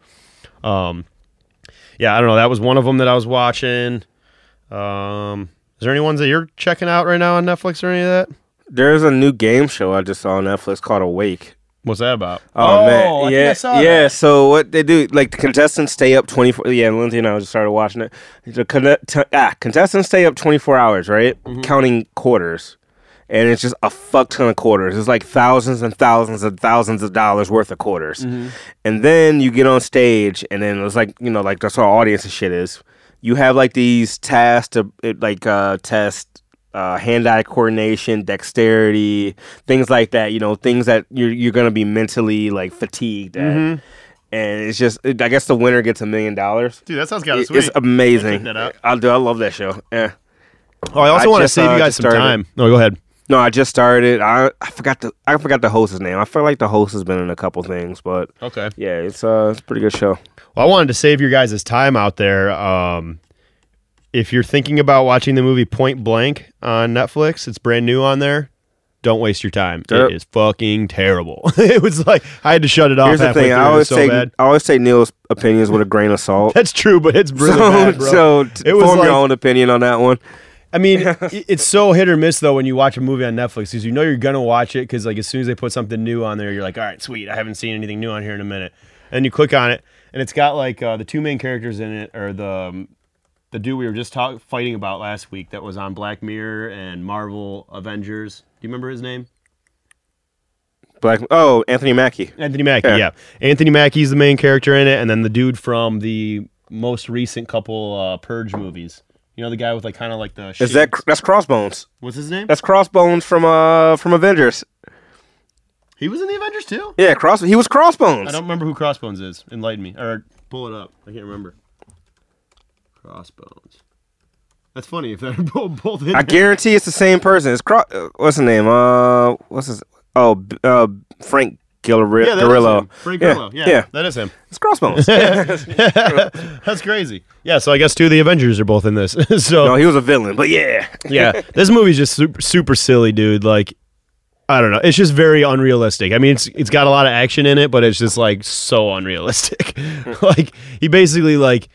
[SPEAKER 2] um, yeah, I don't know. That was one of them that I was watching. Um, is there any ones that you're checking out right now on Netflix or any of that?
[SPEAKER 3] There's a new game show I just saw on Netflix called Awake.
[SPEAKER 2] What's that about?
[SPEAKER 3] Oh,
[SPEAKER 2] I
[SPEAKER 3] man,
[SPEAKER 2] think
[SPEAKER 3] yeah,
[SPEAKER 2] I saw
[SPEAKER 3] yeah.
[SPEAKER 2] that.
[SPEAKER 3] So what they do, like the contestants stay up twenty four. Yeah, Lindsay and I just started watching it. The con- t- ah, contestants stay up twenty four hours, right?
[SPEAKER 2] Mm-hmm.
[SPEAKER 3] Counting quarters, and it's just a fuck ton of quarters. It's like thousands and thousands and thousands of dollars worth of quarters,
[SPEAKER 2] Mm-hmm.
[SPEAKER 3] and then you get on stage, and then it's like you know, like that's what audience and shit is. You have like these tasks to it, like uh, test uh, hand-eye coordination, dexterity, things like that. You know, things that you're you're gonna be mentally like fatigued at.
[SPEAKER 2] Mm-hmm.
[SPEAKER 3] And it's just, I guess the winner gets a million dollars.
[SPEAKER 2] Dude, that sounds kind of
[SPEAKER 3] It-
[SPEAKER 2] sweet.
[SPEAKER 3] It's amazing.
[SPEAKER 2] Check that out.
[SPEAKER 3] I'll do. I love that show. Yeah.
[SPEAKER 2] oh, I also want to save
[SPEAKER 3] uh,
[SPEAKER 2] you guys some
[SPEAKER 3] started.
[SPEAKER 2] time. No, go ahead.
[SPEAKER 3] No, I just started. I I forgot the I forgot the host's name. I feel like the host has been in a couple things, but
[SPEAKER 2] Okay.
[SPEAKER 3] yeah, it's uh it's a pretty good show.
[SPEAKER 2] Well, I wanted to save your guys' time out there. Um, if you're thinking about watching the movie Point Blank on Netflix, it's brand new on there. Don't waste your time.
[SPEAKER 3] Yep.
[SPEAKER 2] It is fucking terrible. it was like I had to shut it off.
[SPEAKER 3] Here's the thing. I always
[SPEAKER 2] so
[SPEAKER 3] take
[SPEAKER 2] bad.
[SPEAKER 3] I always take Neil's opinions with a grain of salt.
[SPEAKER 2] That's true, but it's really
[SPEAKER 3] so
[SPEAKER 2] bad, bro.
[SPEAKER 3] so
[SPEAKER 2] It was
[SPEAKER 3] form
[SPEAKER 2] like-
[SPEAKER 3] your own opinion on that one.
[SPEAKER 2] I mean, it's so hit or miss though when you watch a movie on Netflix because you know you're gonna watch it because like as soon as they put something new on there, you're like, all right, sweet, I haven't seen anything new on here in a minute, and you click on it, and it's got like uh, the two main characters in it, or the um, the dude we were just talk- fighting about last week that was on Black Mirror and Marvel Avengers. Do you remember his name?
[SPEAKER 3] Black. Oh, Anthony Mackie.
[SPEAKER 2] Anthony Mackie.
[SPEAKER 3] Yeah.
[SPEAKER 2] Yeah, Anthony Mackie's the main character in it, and then the dude from the most recent couple uh, Purge movies. You know the guy with like kind of like the.
[SPEAKER 3] Is
[SPEAKER 2] shades-
[SPEAKER 3] that that's Crossbones?
[SPEAKER 2] what's his name?
[SPEAKER 3] That's Crossbones from uh from Avengers.
[SPEAKER 2] He was in the Avengers too.
[SPEAKER 3] Yeah, Cross. He was Crossbones.
[SPEAKER 2] I don't remember who Crossbones is. Enlighten me or pull it up. I can't remember. Crossbones. That's funny if they're both, both in
[SPEAKER 3] I guarantee it's the same person. It's Cro- uh, what's his name? Uh, what's his? Oh, uh, Frank Gilri-
[SPEAKER 2] Yeah, that is
[SPEAKER 3] Gorillo.
[SPEAKER 2] him. Frank
[SPEAKER 3] Yeah,
[SPEAKER 2] Grillo. Yeah,
[SPEAKER 3] yeah.
[SPEAKER 2] that is him.
[SPEAKER 3] It's Crossbones.
[SPEAKER 2] That's crazy. Yeah, so I guess two of the Avengers are both in this. so
[SPEAKER 3] no, he was a villain, but yeah.
[SPEAKER 2] yeah, this movie's just super, super silly, dude. Like, I don't know. It's just very unrealistic. I mean, it's it's got a lot of action in it, but it's just like so unrealistic. like he basically like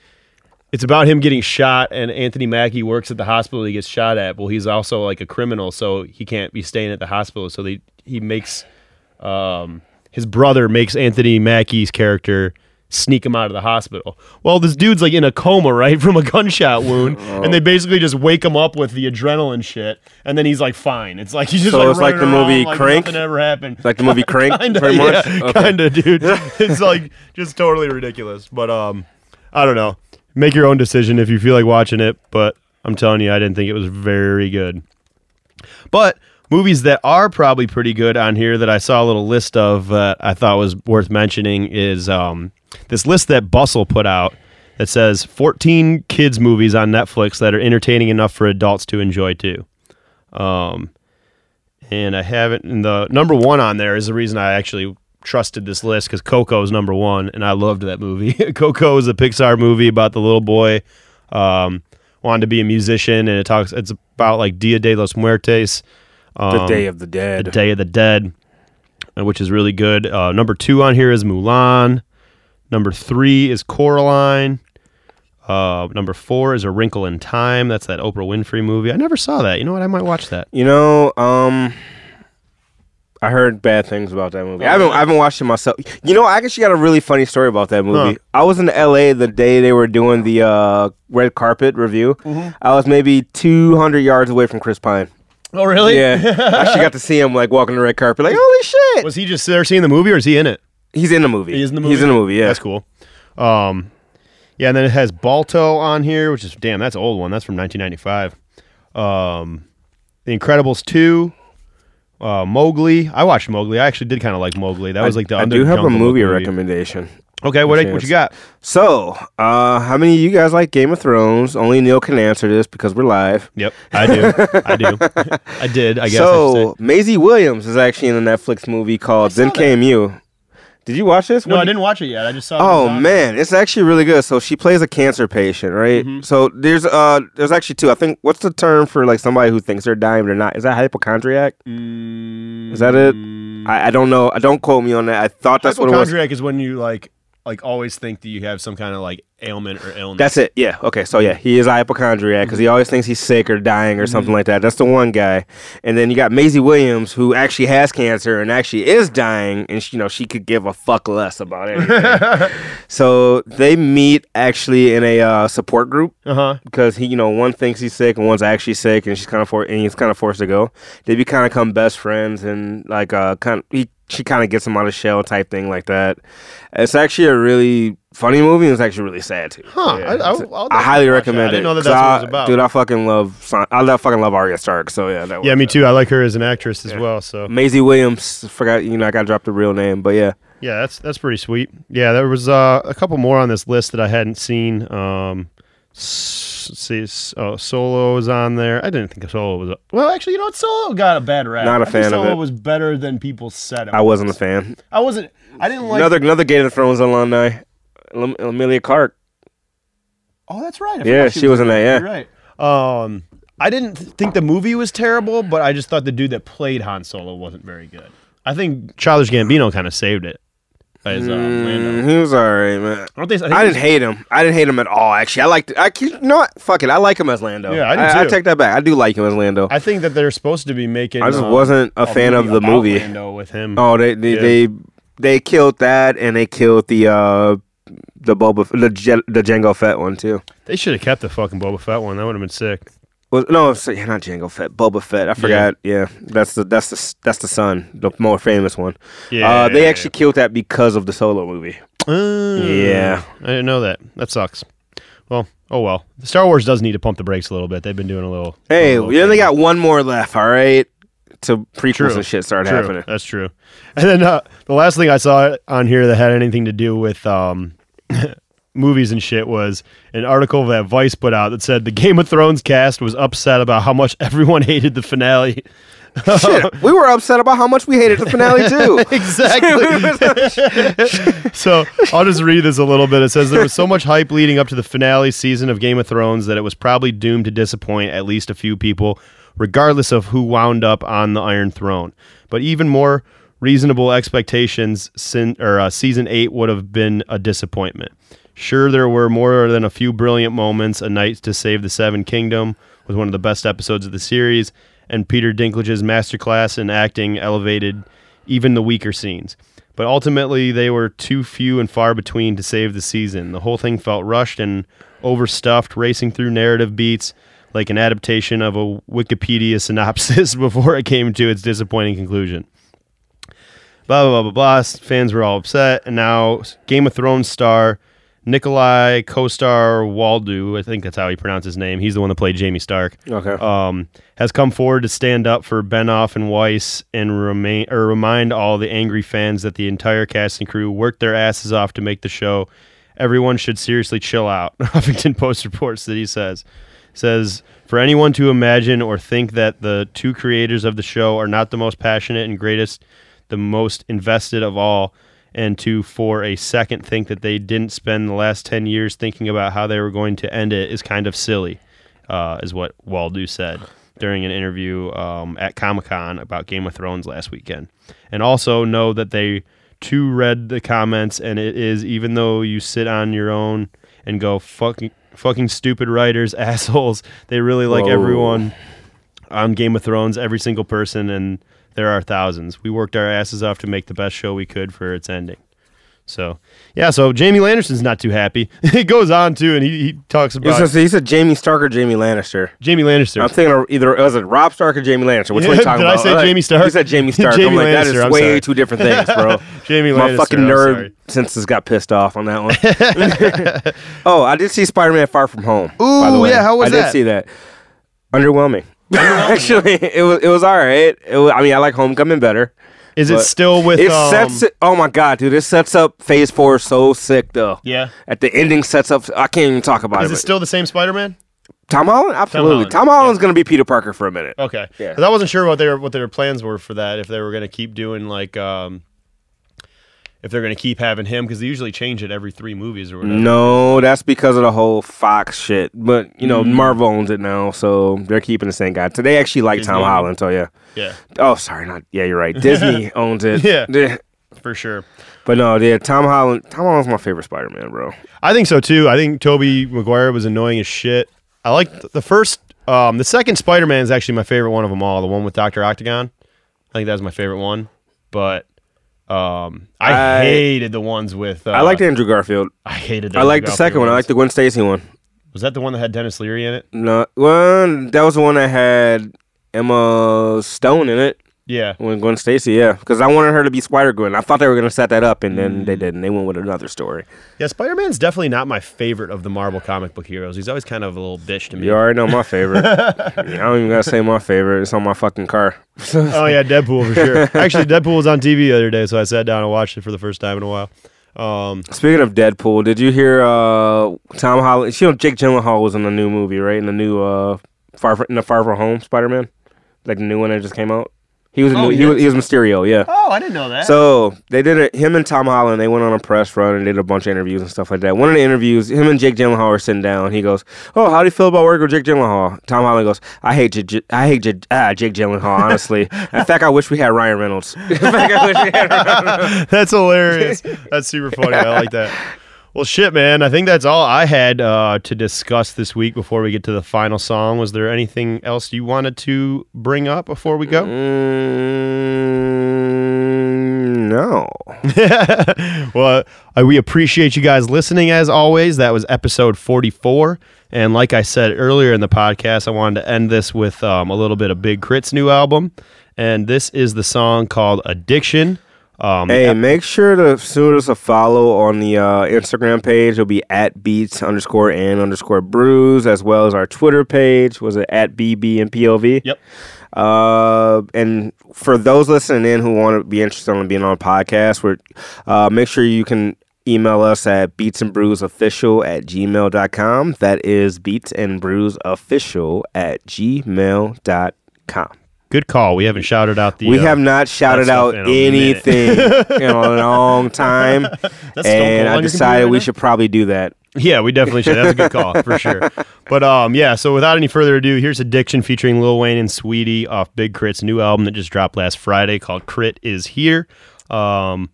[SPEAKER 2] it's about him getting shot, and Anthony Mackie works at the hospital he gets shot at. Well, he's also like a criminal, so he can't be staying at the hospital. So they he makes um his brother makes Anthony Mackie's character sneak him out of the hospital. Well, this dude's like in a coma, right, from a gunshot wound, and they basically just wake him up with the adrenaline shit, and then he's like fine. It's like he's just
[SPEAKER 3] So
[SPEAKER 2] like
[SPEAKER 3] it's like the movie
[SPEAKER 2] around like
[SPEAKER 3] Crank?
[SPEAKER 2] Nothing ever happened.
[SPEAKER 3] Like the movie Crank,
[SPEAKER 2] kinda,
[SPEAKER 3] much?
[SPEAKER 2] yeah,
[SPEAKER 3] Okay.
[SPEAKER 2] kinda, dude. it's like just totally ridiculous. But um, I don't know. Make your own decision if you feel like watching it. But I'm telling you, I didn't think it was very good. But movies that are probably pretty good on here that I saw a little list of uh, I thought was worth mentioning is um, this list that Bustle put out that says 14 kids movies on Netflix that are entertaining enough for adults to enjoy too. Um, and I haven't. And the number one on there is the reason I actually trusted this list because Coco is number one, and I loved that movie. Coco is a Pixar movie about the little boy um, wanted to be a musician, and it talks. It's about like Dia de los Muertos,
[SPEAKER 3] the
[SPEAKER 2] um,
[SPEAKER 3] Day of the Dead.
[SPEAKER 2] the Day of the Dead, uh, which is really good. Uh, number two on here is Mulan. Number three is Coraline. Uh, number four is A Wrinkle in Time. That's that Oprah Winfrey movie. I never saw that. You know what? I might watch that.
[SPEAKER 3] You know, um, I heard bad things about that movie. I haven't, I haven't watched it myself. You know, I actually got a really funny story about that movie.
[SPEAKER 2] Huh.
[SPEAKER 3] I was in L.A. the day they were doing the uh, red carpet review.
[SPEAKER 2] Mm-hmm.
[SPEAKER 3] I was maybe 200 yards away from Chris Pine.
[SPEAKER 2] Oh, really?
[SPEAKER 3] Yeah, I actually got to see him like walking the red carpet. Like, holy shit!
[SPEAKER 2] Was he just there seeing the movie, or is he in it?
[SPEAKER 3] He's in the movie.
[SPEAKER 2] He is in the movie.
[SPEAKER 3] He's in the movie. Yeah.
[SPEAKER 2] that's cool. Um, yeah, and then it has Balto on here, which is damn, that's an old one. That's from 1995. Um, The Incredibles two, Uh, Mowgli. I watched Mowgli. I actually did kind of like Mowgli. That was like the
[SPEAKER 3] I
[SPEAKER 2] under
[SPEAKER 3] do have a
[SPEAKER 2] Jungle Book
[SPEAKER 3] movie recommendation.
[SPEAKER 2] Okay, what
[SPEAKER 3] Chance.
[SPEAKER 2] what you got?
[SPEAKER 3] So, uh, how many of you guys like Game of Thrones? Only Neil can answer this because we're live.
[SPEAKER 2] Yep, I do. I do. I did. I guess.
[SPEAKER 3] So,
[SPEAKER 2] say.
[SPEAKER 3] Maisie Williams is actually in a Netflix movie called Then Came You. Did you watch this?
[SPEAKER 2] no,
[SPEAKER 3] What
[SPEAKER 2] I
[SPEAKER 3] you-
[SPEAKER 2] didn't watch it yet. I just saw. it
[SPEAKER 3] Oh man, it's actually really good. So she plays a cancer patient, right?
[SPEAKER 2] Mm-hmm.
[SPEAKER 3] So there's uh there's actually two. I think what's the term for like somebody who thinks they're dying they're not? Is that hypochondriac? Is that it? I, I don't know. I don't quote me on that. I thought that's what it was.
[SPEAKER 2] Hypochondriac is when you like like always think that you have some kind of like ailment or illness.
[SPEAKER 3] That's it. Yeah. Okay. So yeah, he is a hypochondriac because he always thinks he's sick or dying or something like that. That's the one guy. And then you got Maisie Williams who actually has cancer and actually is dying, and she, you know she could give a fuck less about it. so they meet actually in a uh, support group
[SPEAKER 2] uh huh.
[SPEAKER 3] because he, you know, one thinks he's sick and one's actually sick, and she's kind of for and he's kind of forced to go. They be kind of become best friends, and like uh, kind of he she kind of gets him out of shell type thing like that. It's actually a really funny movie, and it's actually really sad too.
[SPEAKER 2] Huh,
[SPEAKER 3] Yeah,
[SPEAKER 2] I- I'll
[SPEAKER 3] I highly recommend
[SPEAKER 2] I
[SPEAKER 3] it.
[SPEAKER 2] didn't know that that's what it was about.
[SPEAKER 3] Dude, I fucking love I love fucking love Arya Stark. So yeah, that
[SPEAKER 2] Yeah, me too. I like her as an actress as well. So
[SPEAKER 3] Maisie Williams, forgot you know I gotta drop the real name, but yeah.
[SPEAKER 2] yeah, that's that's pretty sweet. Yeah, there was uh, a couple more on this list that I hadn't seen. Um, see, oh, Solo was on there. I didn't think Solo was. Well, actually, you know what? Solo got a bad rap.
[SPEAKER 3] Not a
[SPEAKER 2] I
[SPEAKER 3] fan of
[SPEAKER 2] Solo
[SPEAKER 3] it.
[SPEAKER 2] was better than people said. It
[SPEAKER 3] I wasn't a fan.
[SPEAKER 2] I wasn't. I didn't like.
[SPEAKER 3] another another Game of Thrones alumni, Emilia Clarke.
[SPEAKER 2] Oh, that's right.
[SPEAKER 3] Yeah,
[SPEAKER 2] forgot
[SPEAKER 3] she was in that, yeah.
[SPEAKER 2] You're right. Um, I didn't think the movie was terrible, but I just thought the dude that played Han Solo wasn't very good. I think Childish Gambino kind of saved it as uh,
[SPEAKER 3] Mm,
[SPEAKER 2] Lando.
[SPEAKER 3] he was alright, man.
[SPEAKER 2] I think. I, think
[SPEAKER 3] I didn't hate him. I didn't hate him at all. Actually, I liked. I you know what? Fuck it. I like him as Lando.
[SPEAKER 2] Yeah, I do
[SPEAKER 3] I,
[SPEAKER 2] too.
[SPEAKER 3] take that back. I do like him as Lando.
[SPEAKER 2] I think that they're supposed to be making.
[SPEAKER 3] I just
[SPEAKER 2] um,
[SPEAKER 3] wasn't a fan of the movie.
[SPEAKER 2] Lando with him.
[SPEAKER 3] oh, they they,
[SPEAKER 2] Yeah.
[SPEAKER 3] they they killed that, and they killed the uh the Boba the Je- the Jango Fett one too.
[SPEAKER 2] They should have kept the fucking Boba Fett one. That would have been sick.
[SPEAKER 3] Was no, so, yeah, not Jango Fett, Boba Fett. I forgot. Yeah. that's the that's the that's the son, the more famous one.
[SPEAKER 2] Yeah,
[SPEAKER 3] uh, they
[SPEAKER 2] yeah,
[SPEAKER 3] actually killed that because of the Solo movie.
[SPEAKER 2] Uh,
[SPEAKER 3] Yeah.
[SPEAKER 2] I didn't know that. That sucks. Well, oh well. Star Wars does need to pump the brakes a little bit. They've been doing a little.
[SPEAKER 3] Hey,
[SPEAKER 2] a little
[SPEAKER 3] we only got one more left. All right, to prequels
[SPEAKER 2] True.
[SPEAKER 3] and shit start
[SPEAKER 2] True.
[SPEAKER 3] happening.
[SPEAKER 2] That's true. And then uh, the last thing I saw on here that had anything to do with um, movies and shit was an article that Vice put out that said the Game of Thrones cast was upset about how much everyone hated the finale.
[SPEAKER 3] Shit, we were upset about how much we hated the finale too.
[SPEAKER 2] exactly. so I'll just read this a little bit. It says there was so much hype leading up to the finale season of Game of Thrones that it was probably doomed to disappoint at least a few people, regardless of who wound up on the Iron Throne. But even more reasonable expectations, sin, or uh, season eight would have been a disappointment. Sure, there were more than a few brilliant moments. A Night to Save the Seven Kingdom was one of the best episodes of the series, and Peter Dinklage's masterclass in acting elevated even the weaker scenes. But ultimately, they were too few and far between to save the season. The whole thing felt rushed and overstuffed, racing through narrative beats like an adaptation of a Wikipedia synopsis before it came to its disappointing conclusion blah blah blah blah blah. Fans were all upset, and now Game of Thrones star Nikolai co-star Waldo, I think that's how he pronounced his name. He's the one that played Jamie Stark.
[SPEAKER 3] Okay.
[SPEAKER 2] Um, has come forward to stand up for Benioff and Weiss and remain or remind all the angry fans that the entire cast and crew worked their asses off to make the show. Everyone should seriously chill out. Huffington Post reports that he says says for anyone to imagine or think that the two creators of the show are not the most passionate and greatest the most invested of all and to for a second think that they didn't spend the last 10 years thinking about how they were going to end it is kind of silly uh, is what Waldau said during an interview um, at comic-con about game of thrones last weekend and also know that they too read the comments and it is even though you sit on your own and go fucking fucking stupid writers assholes they really like
[SPEAKER 3] Whoa.
[SPEAKER 2] everyone on Game of Thrones, every single person, and there are thousands. We worked our asses off to make the best show we could for its ending. So, yeah, so Jamie Lannister's not too happy. it goes on to, and he, he talks
[SPEAKER 3] He
[SPEAKER 2] about
[SPEAKER 3] said, he said Jamie Stark or Jamie Lannister.
[SPEAKER 2] Jamie Lannister.
[SPEAKER 3] I'm thinking of either was it Rob Stark or Jamie Lannister. Which one are you talking
[SPEAKER 2] Did I
[SPEAKER 3] about?
[SPEAKER 2] say
[SPEAKER 3] Like,
[SPEAKER 2] Jamie Stark?
[SPEAKER 3] You said Jamie Stark.
[SPEAKER 2] Jamie
[SPEAKER 3] I'm like that
[SPEAKER 2] Lannister,
[SPEAKER 3] is
[SPEAKER 2] I'm
[SPEAKER 3] way
[SPEAKER 2] sorry.
[SPEAKER 3] two different things, bro.
[SPEAKER 2] Jamie
[SPEAKER 3] My
[SPEAKER 2] Lannister.
[SPEAKER 3] My
[SPEAKER 2] fucking
[SPEAKER 3] nerd senses got pissed off on that one. oh, I did see Spider-Man: Far From Home. by
[SPEAKER 2] Ooh,
[SPEAKER 3] the way.
[SPEAKER 2] yeah, how was
[SPEAKER 3] I
[SPEAKER 2] that?
[SPEAKER 3] I did see that. Underwhelming. Actually, it was it was all right. It was, I mean, I like Homecoming better.
[SPEAKER 2] Is it still with?
[SPEAKER 3] It
[SPEAKER 2] um,
[SPEAKER 3] sets it. Oh my god, dude! It sets up Phase Four so sick though.
[SPEAKER 2] Yeah.
[SPEAKER 3] At the ending, sets up. I can't even talk about
[SPEAKER 2] Is
[SPEAKER 3] it.
[SPEAKER 2] it still the same Spider-Man?
[SPEAKER 3] Tom Holland? Absolutely.
[SPEAKER 2] Tom, Holland,
[SPEAKER 3] Tom Holland's gonna be Peter Parker for a minute.
[SPEAKER 2] Okay.
[SPEAKER 3] Yeah.
[SPEAKER 2] I wasn't sure what their what their plans were for that. If they were going to keep doing like, um, if they're going to keep having him because they usually change it every three movies or whatever.
[SPEAKER 3] No, that's because of the whole Fox shit. But you know,
[SPEAKER 2] Mm.
[SPEAKER 3] Marvel owns it now, so they're keeping the same guy. So they actually like
[SPEAKER 2] Disney
[SPEAKER 3] Tom. Holland. So yeah.
[SPEAKER 2] Yeah,
[SPEAKER 3] Oh, sorry, not yeah. You're right. Disney owns it.
[SPEAKER 2] Yeah. for sure.
[SPEAKER 3] But no, yeah. Tom Holland. Tom Holland's my favorite Spider-Man, bro.
[SPEAKER 2] I think so too. I think Tobey Maguire was annoying as shit. I like the first, um, the second Spider-Man is actually my favorite one of them all. The one with Doctor Octagon. I think that was my favorite one. But um, I,
[SPEAKER 3] I-
[SPEAKER 2] hated the ones with. Uh,
[SPEAKER 3] I liked Andrew Garfield.
[SPEAKER 2] I hated.
[SPEAKER 3] I like the second one. I liked the Gwen Stacy one.
[SPEAKER 2] Was that the one that had Denis Leary in it?
[SPEAKER 3] No, well, that was the one that had Emma Stone in it.
[SPEAKER 2] Yeah.
[SPEAKER 3] When Gwen Stacy, yeah, because I wanted her to be Spider Gwen. I thought they were gonna set that up, and then
[SPEAKER 2] Mm.
[SPEAKER 3] they didn't. They went with another story.
[SPEAKER 2] Yeah, Spider Man's definitely not my favorite of the Marvel comic book heroes. He's always kind of a little bitch to me.
[SPEAKER 3] You already know my favorite. I don't even gotta say my favorite. It's on my fucking car.
[SPEAKER 2] oh yeah, Deadpool for sure. Actually, Deadpool was on TV the other day, so I sat down and watched it for the first time in a while. Um,
[SPEAKER 3] Speaking of Deadpool, did you hear uh, Tom Holland? You know, Jake Gyllenhaal was in the new movie, right? In the new uh, Far in the Far From Home Spider Man, like the new one that just came out. He was,
[SPEAKER 2] Oh, he
[SPEAKER 3] he was he was Mysterio, yeah.
[SPEAKER 2] oh, I didn't know that.
[SPEAKER 3] So they did it. Him and Tom Holland. They went on a press run and did a bunch of interviews and stuff like that. One of the interviews, him and Jake Gyllenhaal are sitting down. He goes, "Oh, how do you feel about working with Jake Gyllenhaal?" Tom Holland goes, "I hate J- J- I hate J- ah, Jake Gyllenhaal. Honestly, in fact, I wish we had Ryan Reynolds. in fact, I wish we had Ryan Reynolds.
[SPEAKER 2] That's hilarious. That's super funny. I like that. Well, shit, man. I think that's all I had uh, to discuss this week before we get to the final song. Was there anything else you wanted to bring up before we go?
[SPEAKER 3] Mm, no.
[SPEAKER 2] well, uh, we appreciate you guys listening as always. That was episode 44. And like I said earlier in the podcast, I wanted to end this with um, a little bit of Big K.R.I.T's new album. And this is the song called Addiction. Um,
[SPEAKER 3] Hey, make sure to shoot us a follow on the uh, Instagram page. It'll be at beats underscore and underscore brews, as well as our Twitter page. Was it at BB and POV?
[SPEAKER 2] Yep.
[SPEAKER 3] Uh, and for those listening in who want to be interested in being on a podcast, we're, uh, make sure you can email us at beats and brews official at gmail.com. That is beats and brews official at gmail.com.
[SPEAKER 2] Good call. We haven't shouted out the.
[SPEAKER 3] We
[SPEAKER 2] uh,
[SPEAKER 3] have not shouted out
[SPEAKER 2] in
[SPEAKER 3] anything in a long time,
[SPEAKER 2] Stone
[SPEAKER 3] and I decided we should probably do that.
[SPEAKER 2] Yeah, we definitely should. That's a good call for sure. But um, yeah. So without any further ado, here's Addiction featuring Lil Wayne and Saweetie off Big K.R.I.T's new album that just dropped last Friday called K.R.I.T Iz Here. Um,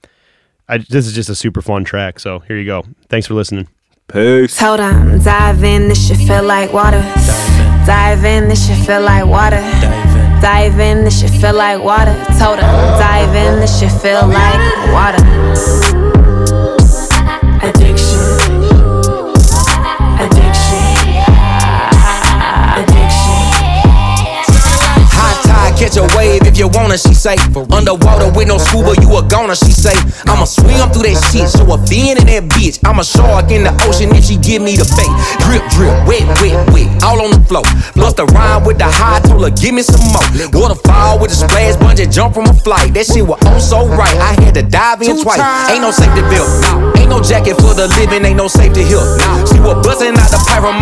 [SPEAKER 2] I, this is just a super fun track. So here you go. Thanks for listening.
[SPEAKER 3] Peace.
[SPEAKER 8] Hold on, dive in, this should feel like water. Dive in, this should feel like water. Dive in, this shit feel like water. Told him, dive in, this shit feel like water. Addiction. Addiction. Addiction.
[SPEAKER 4] High tide, catch a wave if you wanna, she say. Underwater with no scuba, you a goner, she say. I'ma swim through that shit, show a fin in that bitch. I'm a shark in the ocean if she give me the bait. Drip, drip, wet, wet, wet, all on the floor. Bust a rhyme with the high, told her, give me some more. Waterfall with a splash, bungee jump from a flight. That shit was oh so right, I had to dive in twice. Ain't no safety belt, nah. Ain't no jacket for the living, ain't no safety here. Nah. She was busting out the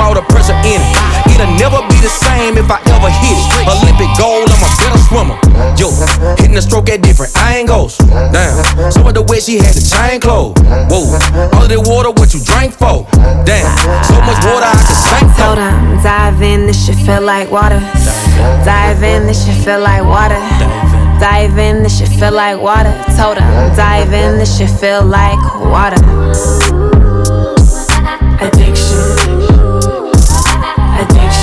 [SPEAKER 4] all the pressure in it. It'll never be the same if I ever hit it. Olympic gold, I'm a better swimmer. Yo, hitting the stroke at different angles. Damn, some of the way she had the chain closed. Whoa, all of that water, what you drank for? Damn, so much water I could sink for.
[SPEAKER 8] him, dive in, this shit feel like water. Dive in, this shit feel like water. Dive in, this shit feel like water. Told him, dive in, this shit feel like water. Addiction. Addiction.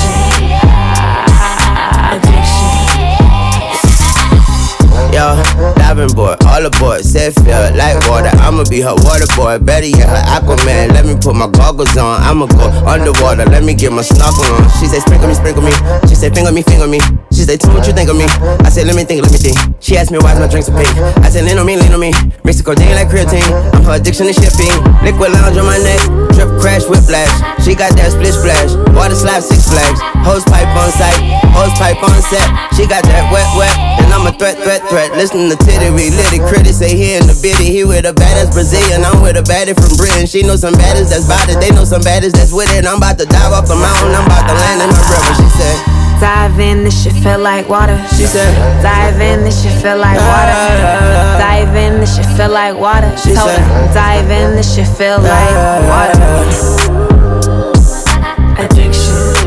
[SPEAKER 4] Yeah,
[SPEAKER 9] diving board, all aboard, said feel like water. I'ma be her water boy, better yet her Aquaman. Let me put my goggles on, I'ma go underwater. Let me get my snorkel on. She say sprinkle me, sprinkle me. She say finger me, finger me. She say tell me what you think of me. I say let me think, let me think. She asked me why's my drinks so pink. I say lean on me, lean on me. Mix codeine like creatine. I'm her addiction to shipping. Liquid lounge on my neck, drip crash whiplash. She got that split splash, water slap six flags. Hose pipe on site, hose pipe on set. She got that wet wet, and I'm a threat threat threat. Listen to We lit it. Critics say he in the biddy. He with a badass Brazilian, I'm with a baddie from Britain. She know some baddies that's bout it. They know some baddies that's with it. I'm about to dive off the mountain. I'm about to land in the river. She said.
[SPEAKER 8] Dive in, this shit feel like water.
[SPEAKER 9] She said.
[SPEAKER 8] Dive in, this shit feel like water. Dive in, this shit feel like water.
[SPEAKER 9] She
[SPEAKER 8] Told
[SPEAKER 9] said.
[SPEAKER 8] her, dive in, this shit feel like water. Addiction.